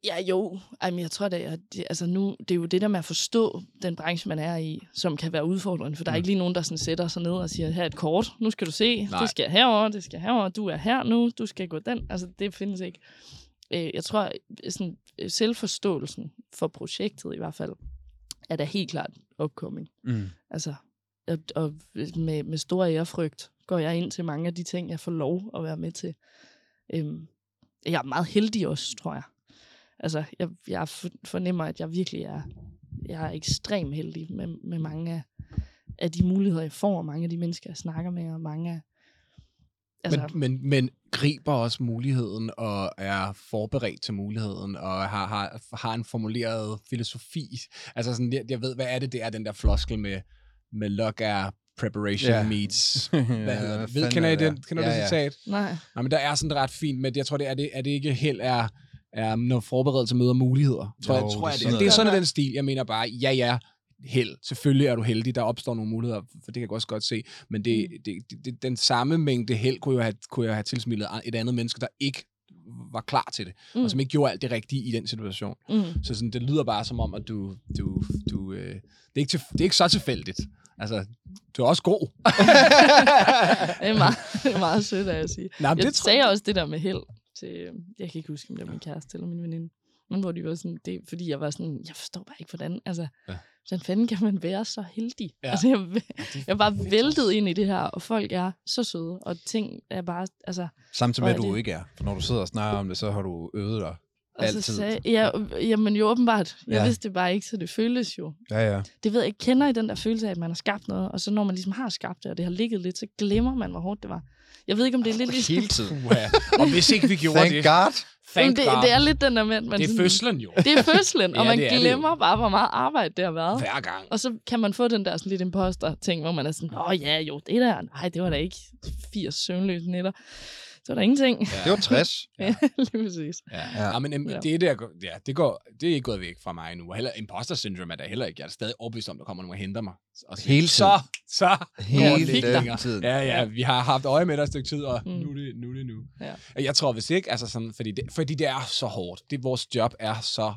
Ja, jo. Jamen, jeg tror, det er, det, altså nu, det er jo det der med at forstå den branche, man er i, som kan være udfordrende. For der er Mm. ikke lige nogen, der sådan sætter sig ned og siger, her er et kort, nu skal du se, Nej. det skal herover, det skal herover, du er her nu, du skal gå den. Altså, det findes ikke. Øh, Jeg tror, sådan, øh, selvforståelsen for projektet i hvert fald, er da helt klart opkoming. Mm. Altså, og, og med, med stor ærefrygt går jeg ind til mange af de ting, jeg får lov at være med til. Øhm, jeg er meget heldig også, tror jeg. Altså, jeg, jeg for- fornemmer, at jeg virkelig er, jeg er ekstremt heldig med, med mange af, af de muligheder, jeg får, og mange af de mennesker, jeg snakker med, og mange af... Altså, Men, men, men griber også muligheden og er forberedt til muligheden og har, har, har en formuleret filosofi. Altså sådan, jeg, jeg ved, hvad er det, det er den der floskel med, med luck er preparation Ja. yeah. meets... [LAUGHS] Hvad hedder hvad det? Ved, kender er I det den? der? Kender du Ja, det ja. citat? nej. Nej, men der er sådan ret fint, men jeg tror, det er det, er det ikke helt er, er når forberedelse møder muligheder. Tror Jo, jeg, tror det er jeg, sådan det, det er sådan den stil. Jeg mener bare, ja, ja, held. Selvfølgelig er du heldig, der opstår nogle muligheder, for det kan jeg også godt se. Men det, Mm. det, det, det, den samme mængde held kunne jo have, kunne jeg have tilsmillet et andet menneske, der ikke var klar til det, mm. Og som ikke gjorde alt det rigtige i den situation. Mm. Så sådan, det lyder bare som om, at du... du, du øh, det, er ikke til, det er ikke så tilfældigt. Altså, du er også god. [LAUGHS] Det er meget, det er meget sødt af at sige. Nej, Jeg det tror sagde også det der med held til, øh, jeg kan ikke huske, om det var min kæreste eller min veninde, men hvor de var sådan, det fordi jeg var sådan, jeg forstår bare ikke, hvordan, altså, Ja. hvordan fanden kan man være så heldig? Ja. Altså, jeg, [LAUGHS] jeg bare væltet ind i det her, og folk er så søde, og ting er bare, altså, Samtidig med, at du det- ikke er. For når du sidder og snakker om det, så har du øvet dig. og Altid. så sagde, ja, jamen jo åbenbart, jeg Ja. vidste det bare ikke, så det føltes jo. Ja, ja. Det ved jeg ikke, kender I den der følelse af, at man har skabt noget, og så når man ligesom har skabt det, og det har ligget lidt, så glemmer man, hvor hårdt det var. Jeg ved ikke, om det er lidt ligesom... Hele tiden. Og hvis ikke vi gjorde Thank det... God. Thank det, God. det er lidt den der at man det er fødslen jo. Det er fødslen, [LAUGHS] og Ja, man det jo. glemmer bare, hvor meget arbejde det har været. Hver gang. Og så kan man få den der sådan lidt imposter-ting, hvor man er sådan, åh ja, jo, det der, nej, det var da ikke 80 søvnløse nætter. Det var da ingenting. Det var 60. Ja, lige præcis. Ja. Ja. ja. ja men ja. Ja. det, der, går- ja, det, går, det er ikke gået væk fra mig nu. Og Heller, imposter syndrome er der heller ikke. Jeg er stadig overbevist om, der kommer nogen og henter mig. Og siger, Hele Så, så. Hele tiden. Ja, ja, vi har haft øje med dig et stykke tid, og mm. Nu, er det, nu er det nu. Ja. Jeg tror hvis ikke, altså sådan, fordi det, fordi det er så hårdt. Det, vores job er så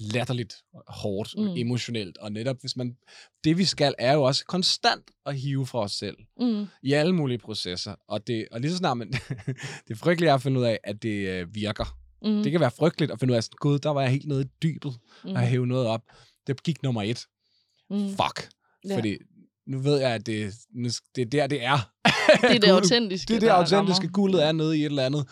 latterligt hårdt, mm. Mm. emotionelt, og netop hvis man, det vi skal, er jo også konstant at hive fra os selv Mm. i alle mulige processer. Og, det, og lige så snart man, [LAUGHS] det er frygteligt at finde ud af, at det øh, virker. Mm. Det kan være frygteligt at finde ud af, sådan, gud, der var jeg helt nede i dybet mm. og hæve noget op. Det gik nummer et. mm. Fuck. Ja. Fordi nu ved jeg, at det, nu, det er der, det er. Det er det autentiske, Det er det autentiske. Guldet er nede i et eller andet.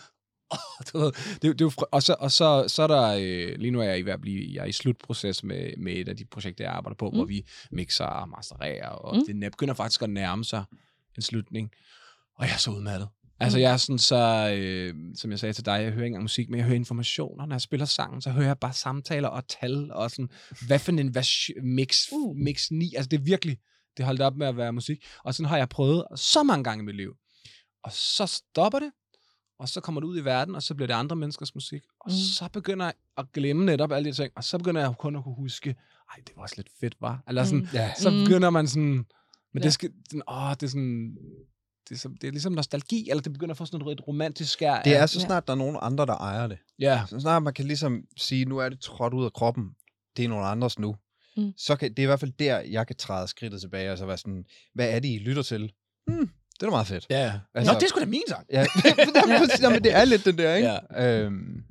[LAUGHS] Du ved, det, det, fr- og så, og så, så er der, øh, lige nu er jeg i, ved at blive, jeg er i slutproces med, med et af de projekter, jeg arbejder på, mm. hvor vi mixer og mastererer, og Mm. det begynder faktisk at nærme sig en slutning. Og jeg er så udmattet. Altså, Mm. jeg er sådan så, øh, som jeg sagde til dig, jeg hører ikke engang musik, men jeg hører informationer. Når jeg spiller sangen, så hører jeg bare samtaler og tal, og sådan, hvad for en vers- mix, Uh. mix 9. Altså, det er virkelig, det holdt op med at være musik. Og sådan har jeg prøvet så mange gange i mit liv. Og så stopper det, og så kommer det ud i verden, og så bliver det andre menneskers musik. Og mm. Så begynder jeg at glemme netop alle de ting, og så begynder jeg kun at kunne huske, ej, det var også lidt fedt, var. Eller sådan, mm. Ja. så Mm. begynder man sådan, men ja. Ja. det skal, sådan, åh, det er sådan, det er, som, det er ligesom nostalgi, eller det begynder at få sådan et romantisk skær. Det er så Ja. snart, der er nogen andre, der ejer det. Ja, Så snart man kan ligesom sige, nu er det trådt ud af kroppen. Det er nogen andres nu. Mm. Så kan, det er i hvert fald der, jeg kan træde skridtet tilbage og så være sådan, hvad er det, I lytter til? Hmm, det er da meget fedt. ja. Altså, Nå, det er sgu da min sang. Ja, [LAUGHS] Jamen, det er lidt den der, ikke? Ja. Øhm,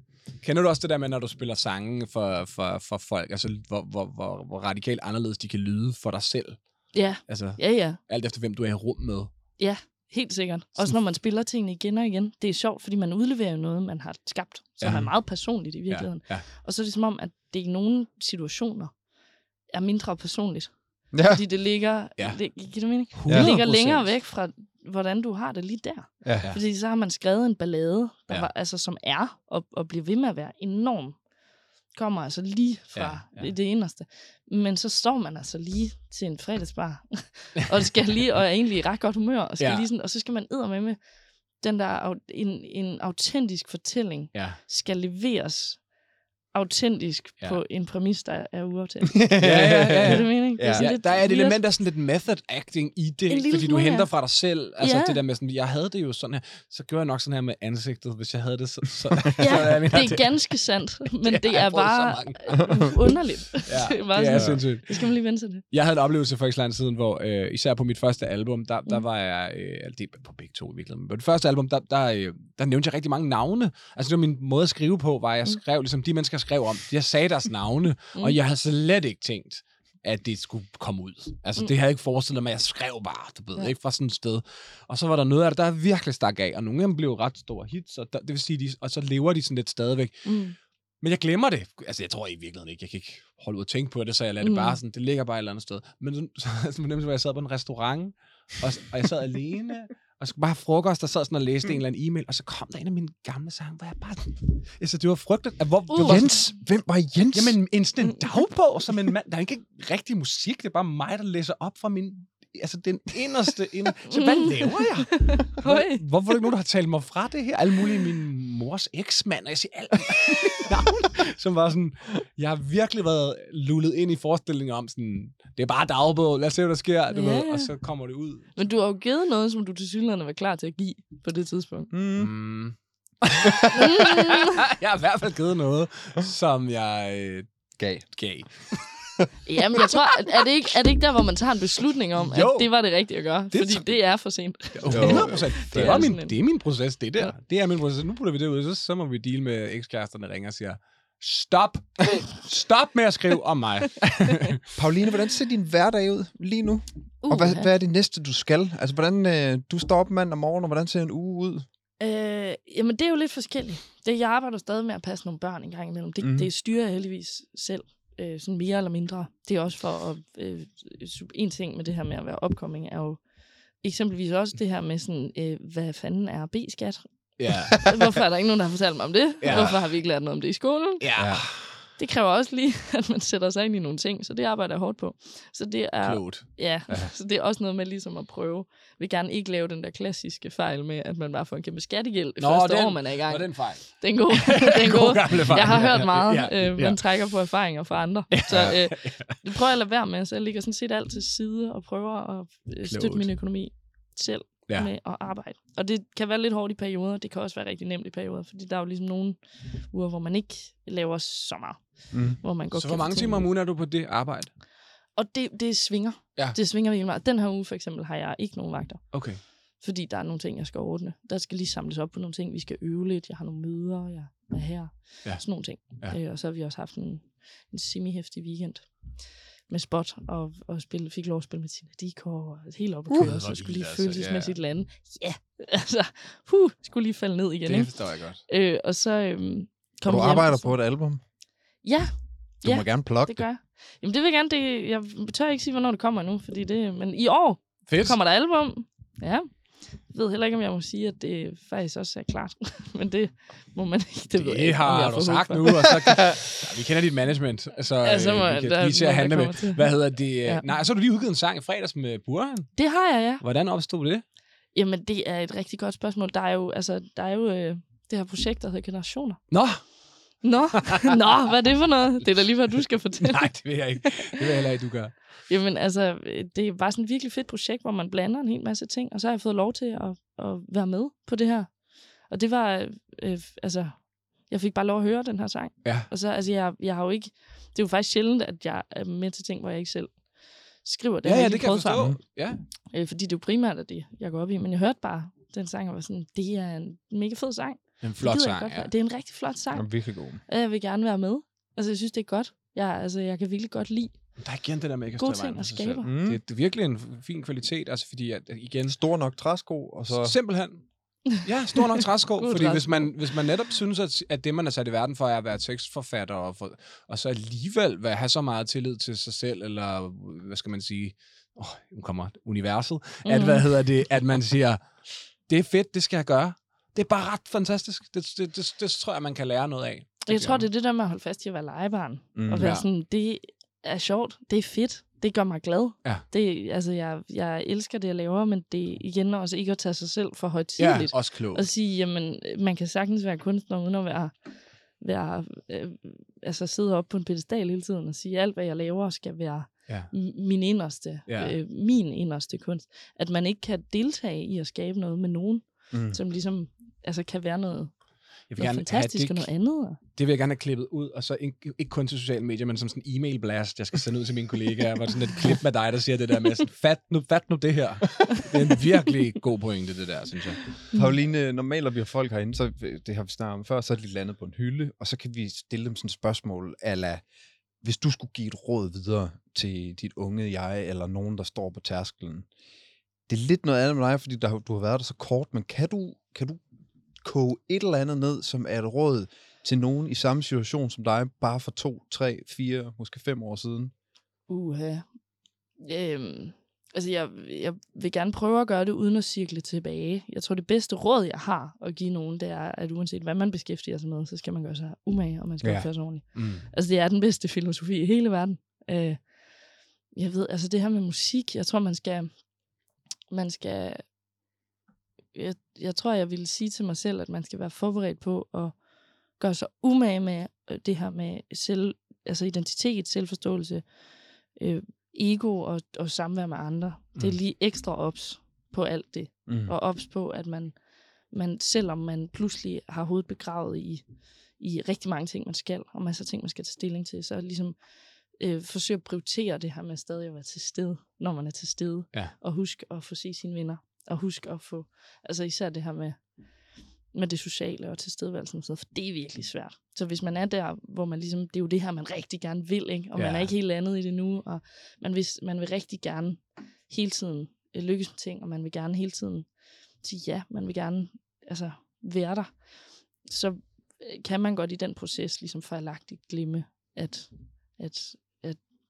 Kender du også det der med, når du spiller sange for, for, for folk, altså hvor, hvor, hvor, hvor radikalt anderledes de kan lyde for dig selv? Ja, Altså, ja, ja. alt efter hvem du er i rum med. Ja, Helt sikkert. Også når man spiller tingene igen og igen. Det er sjovt, fordi man udleverer jo noget, man har skabt, som Ja. er meget personligt i virkeligheden. Ja, ja. Og så er det som om, at det i nogle situationer er mindre personligt. Ja. Fordi det ligger, Ja. det, giver det mening? 100%. Det ligger længere væk fra, hvordan du har det lige der. Ja. Ja. Fordi så har man skrevet en ballade, der Ja. var, altså, som er, og, og bliver ved med at være enorm. Kommer altså lige fra Ja, ja, det inderste. Men så står man altså lige til en fredagsbar, [LAUGHS] og skal lige, og er egentlig i ret godt humør, og, skal Ja. lige sådan, og så skal man med med den der, en, en autentisk fortælling, Ja. skal leveres autentisk Ja. ja. på en præmis, der er uautentisk. [LAUGHS] Ja, ja, ja, Er ja. det mening? Det er Ja. sådan Ja, lidt der er et element af sådan lidt method acting i det, fordi du henter ja. fra dig selv. Altså Ja. det der med sådan, jeg havde det jo sådan her, så gjorde jeg nok sådan her med ansigtet, hvis jeg havde det så... så [LAUGHS] Ja, så jeg mener, det er ganske sandt, [LAUGHS] men det, jeg er bare underligt. Ja, det er bare det er sådan, sindssygt. det skal man lige vende sig til. Jeg havde en oplevelse for ikke så lang siden, hvor øh, især på mit første album, der, der Mm. var jeg, øh, altså det er på begge to i virkeligheden, men på det første album, der, der, øh, der nævnte jeg rigtig mange navne. Altså det var min måde at skrive på, var jeg Mm. skrev, ligesom de mennesker, jeg skrev om, jeg sagde deres navne, Mm. og jeg havde slet ikke tænkt, at det skulle komme ud. Altså, Mm. det havde jeg ikke forestillet mig, jeg skrev bare, du ved, Ja. ikke fra sådan et sted. Og så var der noget af det, der virkelig stak af, og nogle af dem blev ret store hits, og der, det vil sige, de, og så lever de sådan lidt stadigvæk. Mm. Men jeg glemmer det. Altså, jeg tror i virkeligheden ikke, jeg kan ikke holde ud og tænke på det, så jeg lader det Mm. bare sådan, det ligger bare et eller andet sted. Men så, så, så nemt, hvor jeg sad på en restaurant, og, og jeg sad alene, og skulle bare have frokost, og sad sådan og læste en eller anden e-mail, og så kom der en af mine gamle sange, hvor jeg bare... Altså, det var frygteligt. Hvor, det Uh. var, Jens? Hvem var Jens? Jamen, en, sådan en dagbog, som en mand... Der er ikke rigtig musik, det er bare mig, der læser op fra min... Altså, den inderste... Ind... Så hvad laver jeg? [LAUGHS] Hvor, hvorfor er der ikke nogen, der har talt mig fra det her? Alle mulige min mors eksmand, og jeg siger alt [LAUGHS] navn, som var sådan... Jeg har virkelig været lullet ind i forestillingen om sådan... Det er bare dagbog, lad os se, hvad der sker, du Ja, ved, og så kommer det ud. Men du har jo givet noget, som du til synligheden var klar til at give på det tidspunkt. Mm. Mm. [LAUGHS] jeg har i hvert fald givet noget, som jeg øh, Gav. gav. [LAUGHS] Jamen, jeg tror, er det, ikke, er det ikke der, hvor man tager en beslutning om, Jo. at det var det rigtige at gøre? Det Det fordi tror- det er for sent. 100 procent. Det, Det var er min, det er min proces, det der. Ja. Det er min proces. Nu putter vi det ud, så, så må vi deal med ekskæresterne, der ringer og siger, stop. Stop med at skrive om mig. [LAUGHS] Pauline, hvordan ser din hverdag ud lige nu? Uh, Og hvad, hvad er det næste, du skal? Altså, hvordan øh, du står op mandag morgen, og hvordan ser en uge ud? Øh, jamen, det er jo lidt forskelligt. Det, jeg arbejder stadig med at passe nogle børn en gang imellem. Det, mm. det styrer jeg heldigvis selv, øh, sådan mere eller mindre. Det er også for at... Øh, en ting med det her med at være opkomming er jo eksempelvis også det her med sådan, øh, hvad fanden er B-skat? Ja. [LAUGHS] Hvorfor er der ikke nogen, der har fortalt mig om det? Ja. Ja. Hvorfor har vi ikke lært noget om det i skolen? Ja. Ja. Det kræver også lige, [LAUGHS] at man sætter sig ind i nogle ting, så det arbejder jeg hårdt på. Så det er, Klogt. ja, [LAUGHS] så det er også noget med ligesom at prøve. Jeg vil gerne ikke lave den der klassiske fejl med, at man bare får en kæmpe skattegæld det Nå, første den- år, man er i gang. Og den fejl. Den gode. Den God gode. gamle fejl. Jeg har Ja, hørt ja, meget, ja, øh, ja. man trækker på erfaringer fra andre. Så øh, det prøver jeg at lade være med, så jeg ligger sådan set alt til side og prøver at øh, støtte Klogt. min økonomi selv Ja. med at arbejde. Og det kan være lidt hårdt i perioder, det kan også være rigtig nemt i perioder, fordi der er jo ligesom nogle uger, hvor man ikke laver så meget, Mm. hvor man godt Så hvor mange timer om ugen er du på det arbejde? Og det, det svinger. Ja. Det svinger virkelig meget. Den her uge for eksempel har jeg ikke nogen vagter, Okay. fordi der er nogle ting, jeg skal ordne. Der skal lige samles op på nogle ting. Vi skal øve lidt. Jeg har nogle møder. Jeg er her. Ja. Sådan nogle ting. Ja. Øh, og så har vi også haft en, en semi-hæftig weekend med spot, og, og spille, fik lov at spille med Tina Dikor, og helt op at Uh, køre, hvor så skulle lige altså, følelsesmæssigt lande. Ja, [LAUGHS] altså, huh, skulle lige falde ned igen. Det Ikke? forstår jeg godt. Øh, og så øhm, kom du hjem, arbejder så- på et album. Ja, Du Ja, må gerne plukke det gør jeg. Jamen det vil jeg gerne, det, jeg tør ikke sige, hvornår det kommer nu, fordi det, men i år Fedt. kommer der album. Ja. Jeg ved heller ikke, om jeg må sige, at det faktisk også er klart. [LAUGHS] Men det må man ikke. Det, Det, ved jeg jeg har får du sagt nu, og så [LAUGHS] ja, vi kender dit management, så, Ja, så må øh, jeg- vi kan lige til at handle med. til. Hvad hedder det? Ja. Nej, så har du lige udgivet en sang i fredags med Burhan. Det har jeg, ja. Hvordan opstod det? Jamen, det er et rigtig godt spørgsmål. Der er jo, altså, der er jo øh, det her projekt, der hedder Generationer. Nå, Nå, [LAUGHS] Nå, hvad er det for noget? Det er da lige, hvad du skal fortælle. nej, det vil jeg ikke. Det vil jeg heller ikke, du gør. Jamen altså, det var sådan et virkelig fedt projekt, hvor man blander en hel masse ting, og så har jeg fået lov til at, at være med på det her. Og det var, øh, altså, jeg fik bare lov at høre den her sang. Ja. Og så, altså, jeg, jeg har jo ikke, det er jo faktisk sjældent, at jeg er med til ting, hvor jeg ikke selv skriver. Det Ja, ja, det kan jeg forstå. Ja. Øh, fordi det er jo primært det, jeg går op i. Men jeg hørte bare den sang, og var sådan, det er en mega fed sang. En Det flot jeg sang, godt ja. Det er en rigtig flot sang. Den er virkelig god. Og jeg vil gerne være med. Altså, jeg synes, det er godt. Jeg, altså, jeg kan virkelig godt lide Der er igen det der med ikke at Gode stå i vejen ting for at sig selv. skabe. Mm. Det, det er virkelig en fin kvalitet, altså fordi at, at igen, Stor nok træsko, og så... Simpelthen. Ja, stor nok træsko. [LAUGHS] Fordi hvis træsko. man, hvis man netop synes, at, at det, man er sat i verden for, er at være tekstforfatter, og, for, og så alligevel være, have så meget tillid til sig selv, eller hvad skal man sige, åh, nu kommer universet, mm. at, hvad hedder det, at man siger, det er fedt, det skal jeg gøre. Det er bare ret fantastisk. Det, det, det, det tror jeg, man kan lære noget af. Jeg tror, det er det der med at holde fast i at være legebarn. Mm. Og være Ja. sådan, det er sjovt, det er fedt, det gør mig glad. Ja. Det, altså, jeg, jeg elsker det, jeg laver, men det er igen også ikke at tage sig selv for Ja, højtidligt. også klogt. Og sige, jamen, man kan sagtens være kunstner, uden at være, være øh, altså sidde op på en pedestal hele tiden og sige, alt hvad jeg laver skal være Ja. min inderste, Ja. øh, min inderste kunst. At man ikke kan deltage i at skabe noget med nogen, Mm. som ligesom altså, kan være noget, Jeg vil noget gerne fantastisk have og det, noget andet. det vil jeg gerne have klippet ud, og så ikke, ikke kun til sociale medier, men som sådan en e-mail blast, jeg skal sende ud til mine kollegaer, hvor sådan et klip med dig, der siger det der med, sådan, fat nu, fat nu det her. Det er en virkelig god pointe, det der, synes jeg. Pauline, normalt når vi har folk herinde, så det har vi snakket om før, så er de landet på en hylde, og så kan vi stille dem sådan et spørgsmål, ala, hvis du skulle give et råd videre til dit unge jeg, eller nogen, der står på tærskelen. Det er lidt noget andet med dig, fordi der, du har været der så kort, men kan du, kan du koge et eller andet ned, som er et råd til nogen i samme situation som dig, bare for to, tre, fire, måske fem år siden? Uha. Øhm, altså, jeg, jeg vil gerne prøve at gøre det uden at cirkle tilbage. Jeg tror, det bedste råd, jeg har at give nogen, det er, at uanset hvad man beskæftiger sig med, så skal man gøre sig umage, og man skal Ja. opføre sig ordentligt. Mm. Altså, det er den bedste filosofi i hele verden. Øh, jeg ved, altså det her med musik, jeg tror, man skal... Man skal jeg, jeg tror, jeg ville sige til mig selv, at man skal være forberedt på at gøre sig umage med øh, det her med selv, altså identitet, selvforståelse, øh, ego og, og samvær med andre. Mm. Det er Mm. lige ekstra ops på alt det. Mm. Og ops på, at man, man, selvom man pludselig har hovedet begravet i, i rigtig mange ting, man skal, og masser af ting, man skal tage stilling til, så ligesom øh, forsøge at prioritere det her med stadig at være til stede, når man er til stede. Ja. Og husk at få se sine venner. Og husk at få, altså især det her med, med det sociale og tilstedeværelsen, og sådan noget, for det er virkelig svært. Så hvis man er der, hvor man ligesom, det er jo det her, man rigtig gerne vil, ikke? og ja. man er ikke helt andet i det nu, og man vil, man vil rigtig gerne hele tiden øh, lykkes med ting, og man vil gerne hele tiden sige ja, man vil gerne altså, være der, så øh, kan man godt i den proces ligesom fejlagtigt glemme, at, at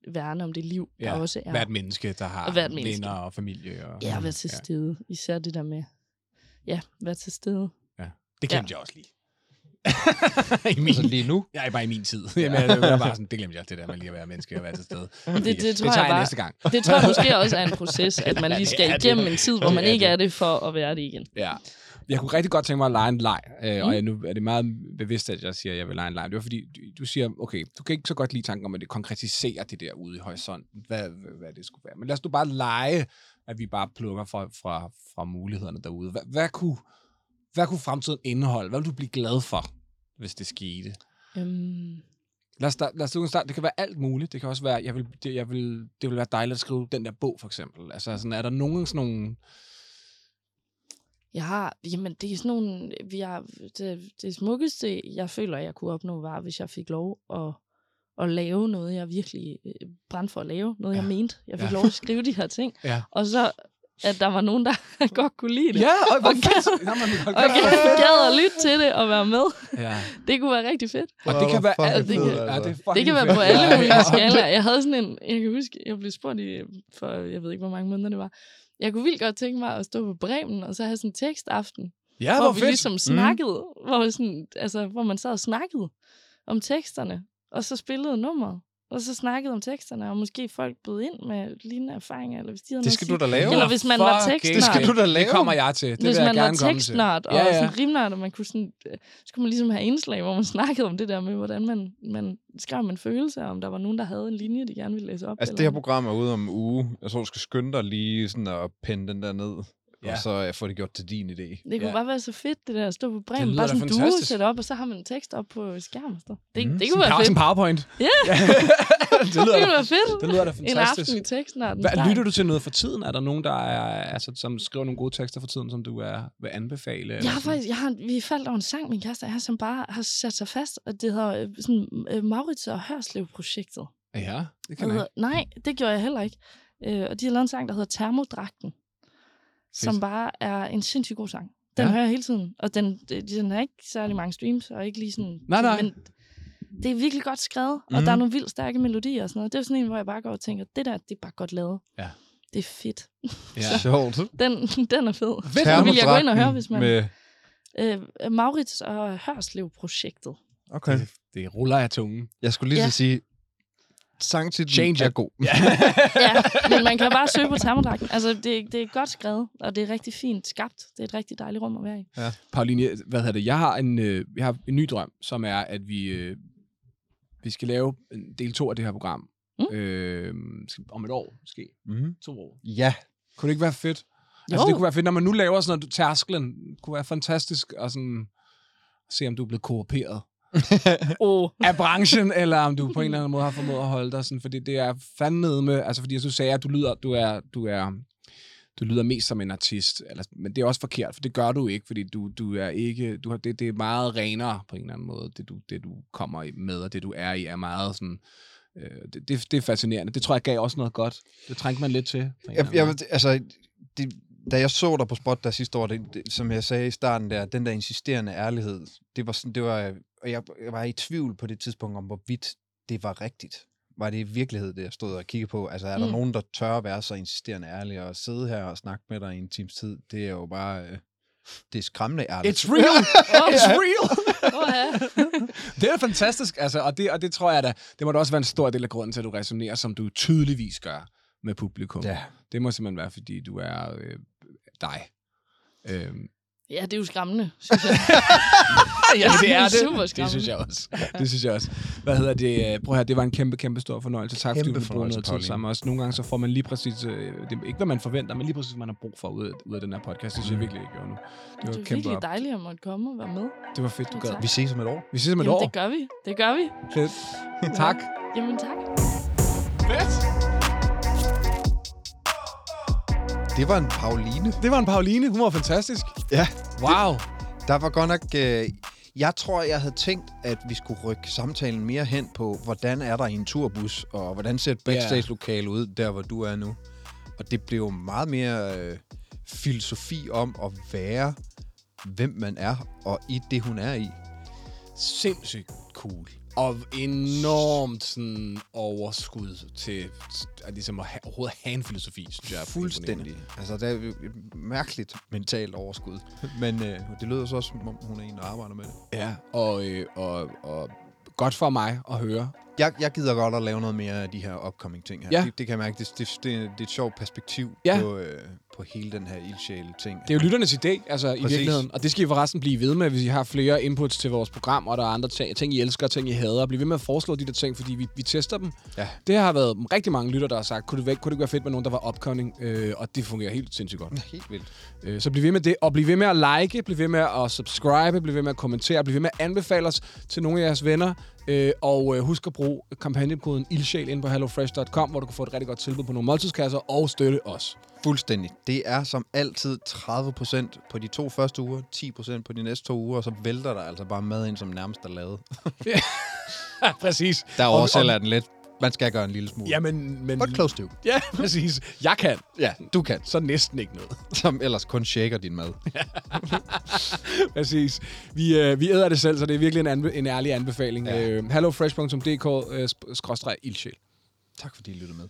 værne om det liv, der Ja, også er. Hvert menneske, der har Og hvert menneske. venner og familie. Og, Ja, at være til stede. Især det der med, ja, være til stede. Det glemte ja. jeg også lige. [LAUGHS] I min, Altså lige nu? jeg er bare i min tid. Jamen, det, var bare sådan, det glemte jeg, det der med lige at være menneske og være til stede. [LAUGHS] Det, det, det tror tager jeg jeg bare, næste gang. [LAUGHS] det tror jeg måske også er en proces, at man lige skal Ja, det- igennem en tid, hvor det man er ikke det. er det for at være det igen. Ja. Jeg kunne rigtig godt tænke mig at lege en leg, øh, Mm. og jeg, nu er det meget bevidst, at jeg siger, at jeg vil lege en leg. Det var fordi, du, du siger, okay, du kan ikke så godt lide tanken om, at det konkretiserer det der ude i horisonten, hvad, hvad, hvad det skulle være. Men lad os nu bare lege, at vi bare plukker fra, fra, fra mulighederne derude. Hvad, hvad, kunne, hvad kunne fremtiden indeholde? Hvad vil du blive glad for, hvis det skete? Øhm, Lad os, starte, lad os starte. Det kan være alt muligt. Det kan også være, jeg vil, det, jeg vil, det vil være dejligt at skrive den der bog, for eksempel. Altså, sådan, er der nogen sådan nogle... jeg har, jamen det er sådan nogle, vi har, det, det smukkeste, jeg føler, jeg kunne opnå, var, hvis jeg fik lov at, at lave noget, jeg virkelig øh, brændte for at lave. Noget, ja. Jeg mente. Jeg fik Ja. lov at skrive de her ting. Ja, Og så, at der var nogen, der [LAUGHS] godt kunne lide det. ja og, Og hold Og gad, gad at lytte til det og være med. Ja. [LAUGHS] Det kunne være rigtig fedt. Og det kan være alt det kan- Ja, det, er Det kan være på alle mulige ja. [LAUGHS] skalaer. Jeg havde sådan en, jeg kan huske, jeg blev spurgt i, for jeg ved ikke, hvor mange måneder det var. Jeg kunne vildt godt tænke mig at stå på Bremen, og så have sådan en tekstaften, Ja, hvor hvor vi fedt. ligesom snakkede, mm. hvor, sådan, altså, hvor man sad og snakkede om teksterne, og så spillede nummeret, og så snakkede om teksterne, og måske folk bød ind med lignende erfaringer, eller hvis de havde Det noget skal du da lave. Eller hvis man var Fucking tekstnørd. Det skal du da Det lave. kommer jeg til. Det Hvis vil jeg man var gerne til. tekstnørd og Ja, ja. sådan rimnørd, og man kunne sådan, øh, så kunne man ligesom have indslag, hvor man [LAUGHS] snakkede om det der med, hvordan man, man skrev man følelser, om der var nogen, der havde en linje, de gerne ville læse op. Altså, eller det her program er ude om en uge. Jeg tror, du skal skynde dig lige sådan at pinde den der ned. Ja. Og så øh, få det gjort til din idé. Det kunne Ja. bare være så fedt, det der at stå på bremen. Bare da sådan en due fantastisk. sætte op, og så har man en tekst op på skærmen. Så. Det, Mm. det Sådan kunne være fedt. sådan PowerPoint. [LAUGHS] Ja. det [LAUGHS] Det lyder kunne da, være fedt. det lyder da En fantastisk. aften i tekstnørden. Hvad, lytter du til noget for tiden? Er der nogen, der er, altså, som skriver nogle gode tekster for tiden, som du er, vil anbefale? Jeg har faktisk, jeg har, vi faldt over en sang, min kæreste jeg, som bare har sat sig fast, og det hedder øh, sådan, øh, Maurits og Hørslev-projektet. Ja, det kan Den jeg nej, det gjorde jeg heller ikke. Øh, og de har lavet en sang, der hedder Termodragten, som bare er en sindssygt god sang. Den Ja. hører jeg hele tiden, og den, den har ikke særlig mange streams, og ikke lige sådan... Nej, nej. Men det er virkelig godt skrevet, og Mhm. der er nogle vildt stærke melodier og sådan noget. Det er sådan en, hvor jeg bare går og tænker, det der, det er bare godt lavet. Ja. Det er fedt. Ja. [LAUGHS] Sjovt. Den, den er fed. Fedt. Den vil jeg gå ind og høre, hvis man... Med... Øh, Maurits og Hørslev-projektet. Okay. Det, det ruller af tungen. Jeg skulle lige Ja. ja. sige, sangtitlen Change er god. [LAUGHS] Ja. Ja, men man kan bare søge på termodragten. Altså, det, det er godt skrevet, og det er rigtig fint skabt. Det er et rigtig dejligt rum at være i. Pauline, hvad hedder det? Jeg har en, øh, jeg har en ny drøm, som er, at vi, øh, vi skal lave en del to af det her program. Mm. Øh, om et år, måske. Mm. To år. Ja. Kunne det ikke være fedt? Altså, Jo. det kunne være fedt, når man nu laver sådan noget, tærsklen, kunne være fantastisk at sådan, se, om du er blevet korruperet [LAUGHS] Oh. af branchen, eller om du på en eller anden måde har formået at holde dig sådan, fordi det er fandme med, altså fordi du sagde, at du lyder, du er, du er, du lyder mest som en artist, eller, men det er også forkert, for det gør du ikke, fordi du, du er ikke, du har, det, det er meget renere på en eller anden måde, det du, det du kommer i- med, og det du er i, er meget sådan, øh, det, det, det er fascinerende. Det tror jeg gav også noget godt. Det trængte man lidt til. Jeg, jeg, altså, det, da jeg så dig på spot der sidste år, det, det, som jeg sagde i starten der, den der insisterende ærlighed, det var sådan, det var, og jeg, jeg var i tvivl på det tidspunkt om, hvorvidt det var rigtigt. Var det i virkelighed, det jeg stod og kiggede på? Altså, er der Mm. nogen, der tør at være så insisterende ærlig og sidde her og snakke med dig i en times tid? Det er jo bare, øh, det er skræmmende ærligt. It's real! [LAUGHS] It's real! Oh. Det er fantastisk, altså, og det, og det tror jeg da, det må da også være en stor del af grunden til, at du resonerer, som du tydeligvis gør med publikum. Ja. Det må simpelthen være, fordi du er øh, dig. Øhm, ja, det er jo skræmmende, synes jeg. [LAUGHS] ja, det er det. Super Det skræmmende. synes jeg også. Det synes jeg også. Hvad hedder det? Prøv her, det var en kæmpe, kæmpe stor fornøjelse. Tak, fordi Kæmpe du ville bruge fornøjelse, noget tid sammen os. Nogle gange så får man lige præcis, øh, det, ikke hvad man forventer, men lige præcis, hvad man har brug for ud af, ud af den her podcast. Det synes jeg virkelig, jeg gjorde nu. Det var, Det er kæmpe virkelig op. dejligt at måtte komme og være med. Det var fedt, du gad. Vi ses om et år. Vi ses om et Jamen, år. det gør vi. Det gør vi. Fedt. [LAUGHS] tak. Jamen, tak. Fedt. Det var en Pauline. Det var en Pauline. Hun var fantastisk. Ja. Wow. Der var godt nok... Øh, jeg tror, jeg havde tænkt, at vi skulle rykke samtalen mere hen på, hvordan er der i en turbus, og hvordan ser et backstage-lokale ud, der hvor du er nu. Og det blev jo meget mere øh, filosofi om at være, hvem man er, og i det, hun er i. Sindssygt cool. Og enormt sådan overskud til at, ligesom at have, overhovedet have en filosofi, synes jeg. er Fuldstændig. Altså, det er jo et mærkeligt mentalt overskud. Men øh, det lyder så også, som om hun er en, der arbejder med det. Ja, og, øh, og, og godt for mig at høre. Jeg, jeg gider godt at lave noget mere af de her upcoming ting her. Ja. Det, det kan jeg mærke, det, det, det, det er et sjovt perspektiv Ja. på, øh, på hele den her ildsjæl-ting. Det er jo lytternes idé, altså i Præcis. virkeligheden. Og det skal I forresten blive ved med, hvis I har flere inputs til vores program, og der er andre ting, ting I elsker, ting I hader. Bliv ved med at foreslå de der ting, fordi vi, vi tester dem. Ja. Det har været rigtig mange lytter, der har sagt, kunne det, væk, kunne det ikke være fedt med nogen, der var upcoming? Øh, og det fungerer helt sindssygt godt. Helt vildt. Øh, så bliv ved med det, og bliv ved med at like, bliv ved med at subscribe, bliv ved med at kommentere, bliv ved med at anbefale os til nogle af jeres venner, øh, og øh, husk at bruge kampagnekoden ildsjæl ind på hellofresh.com, hvor du kan få et rigtig godt tilbud på nogle måltidskasser og støtte os. Fuldstændig. Det er som altid 30% på de to første uger, 10% på de næste to uger, og så vælter der altså bare mad ind, som nærmest er lavet. [LAUGHS] præcis. Der oversælger den lidt. Man skal gøre en lille smule. Jamen, men... But close to. Ja, præcis. Jeg kan. Ja, du kan. Så næsten ikke noget. [LAUGHS] Som ellers kun shaker din mad. [LAUGHS] præcis. Vi, øh, vi æder det selv, så det er virkelig en, anbe- en ærlig anbefaling. Ja. Ja. Øh, hellofresh.dk, øh, sp-. Tak fordi I lyttede med.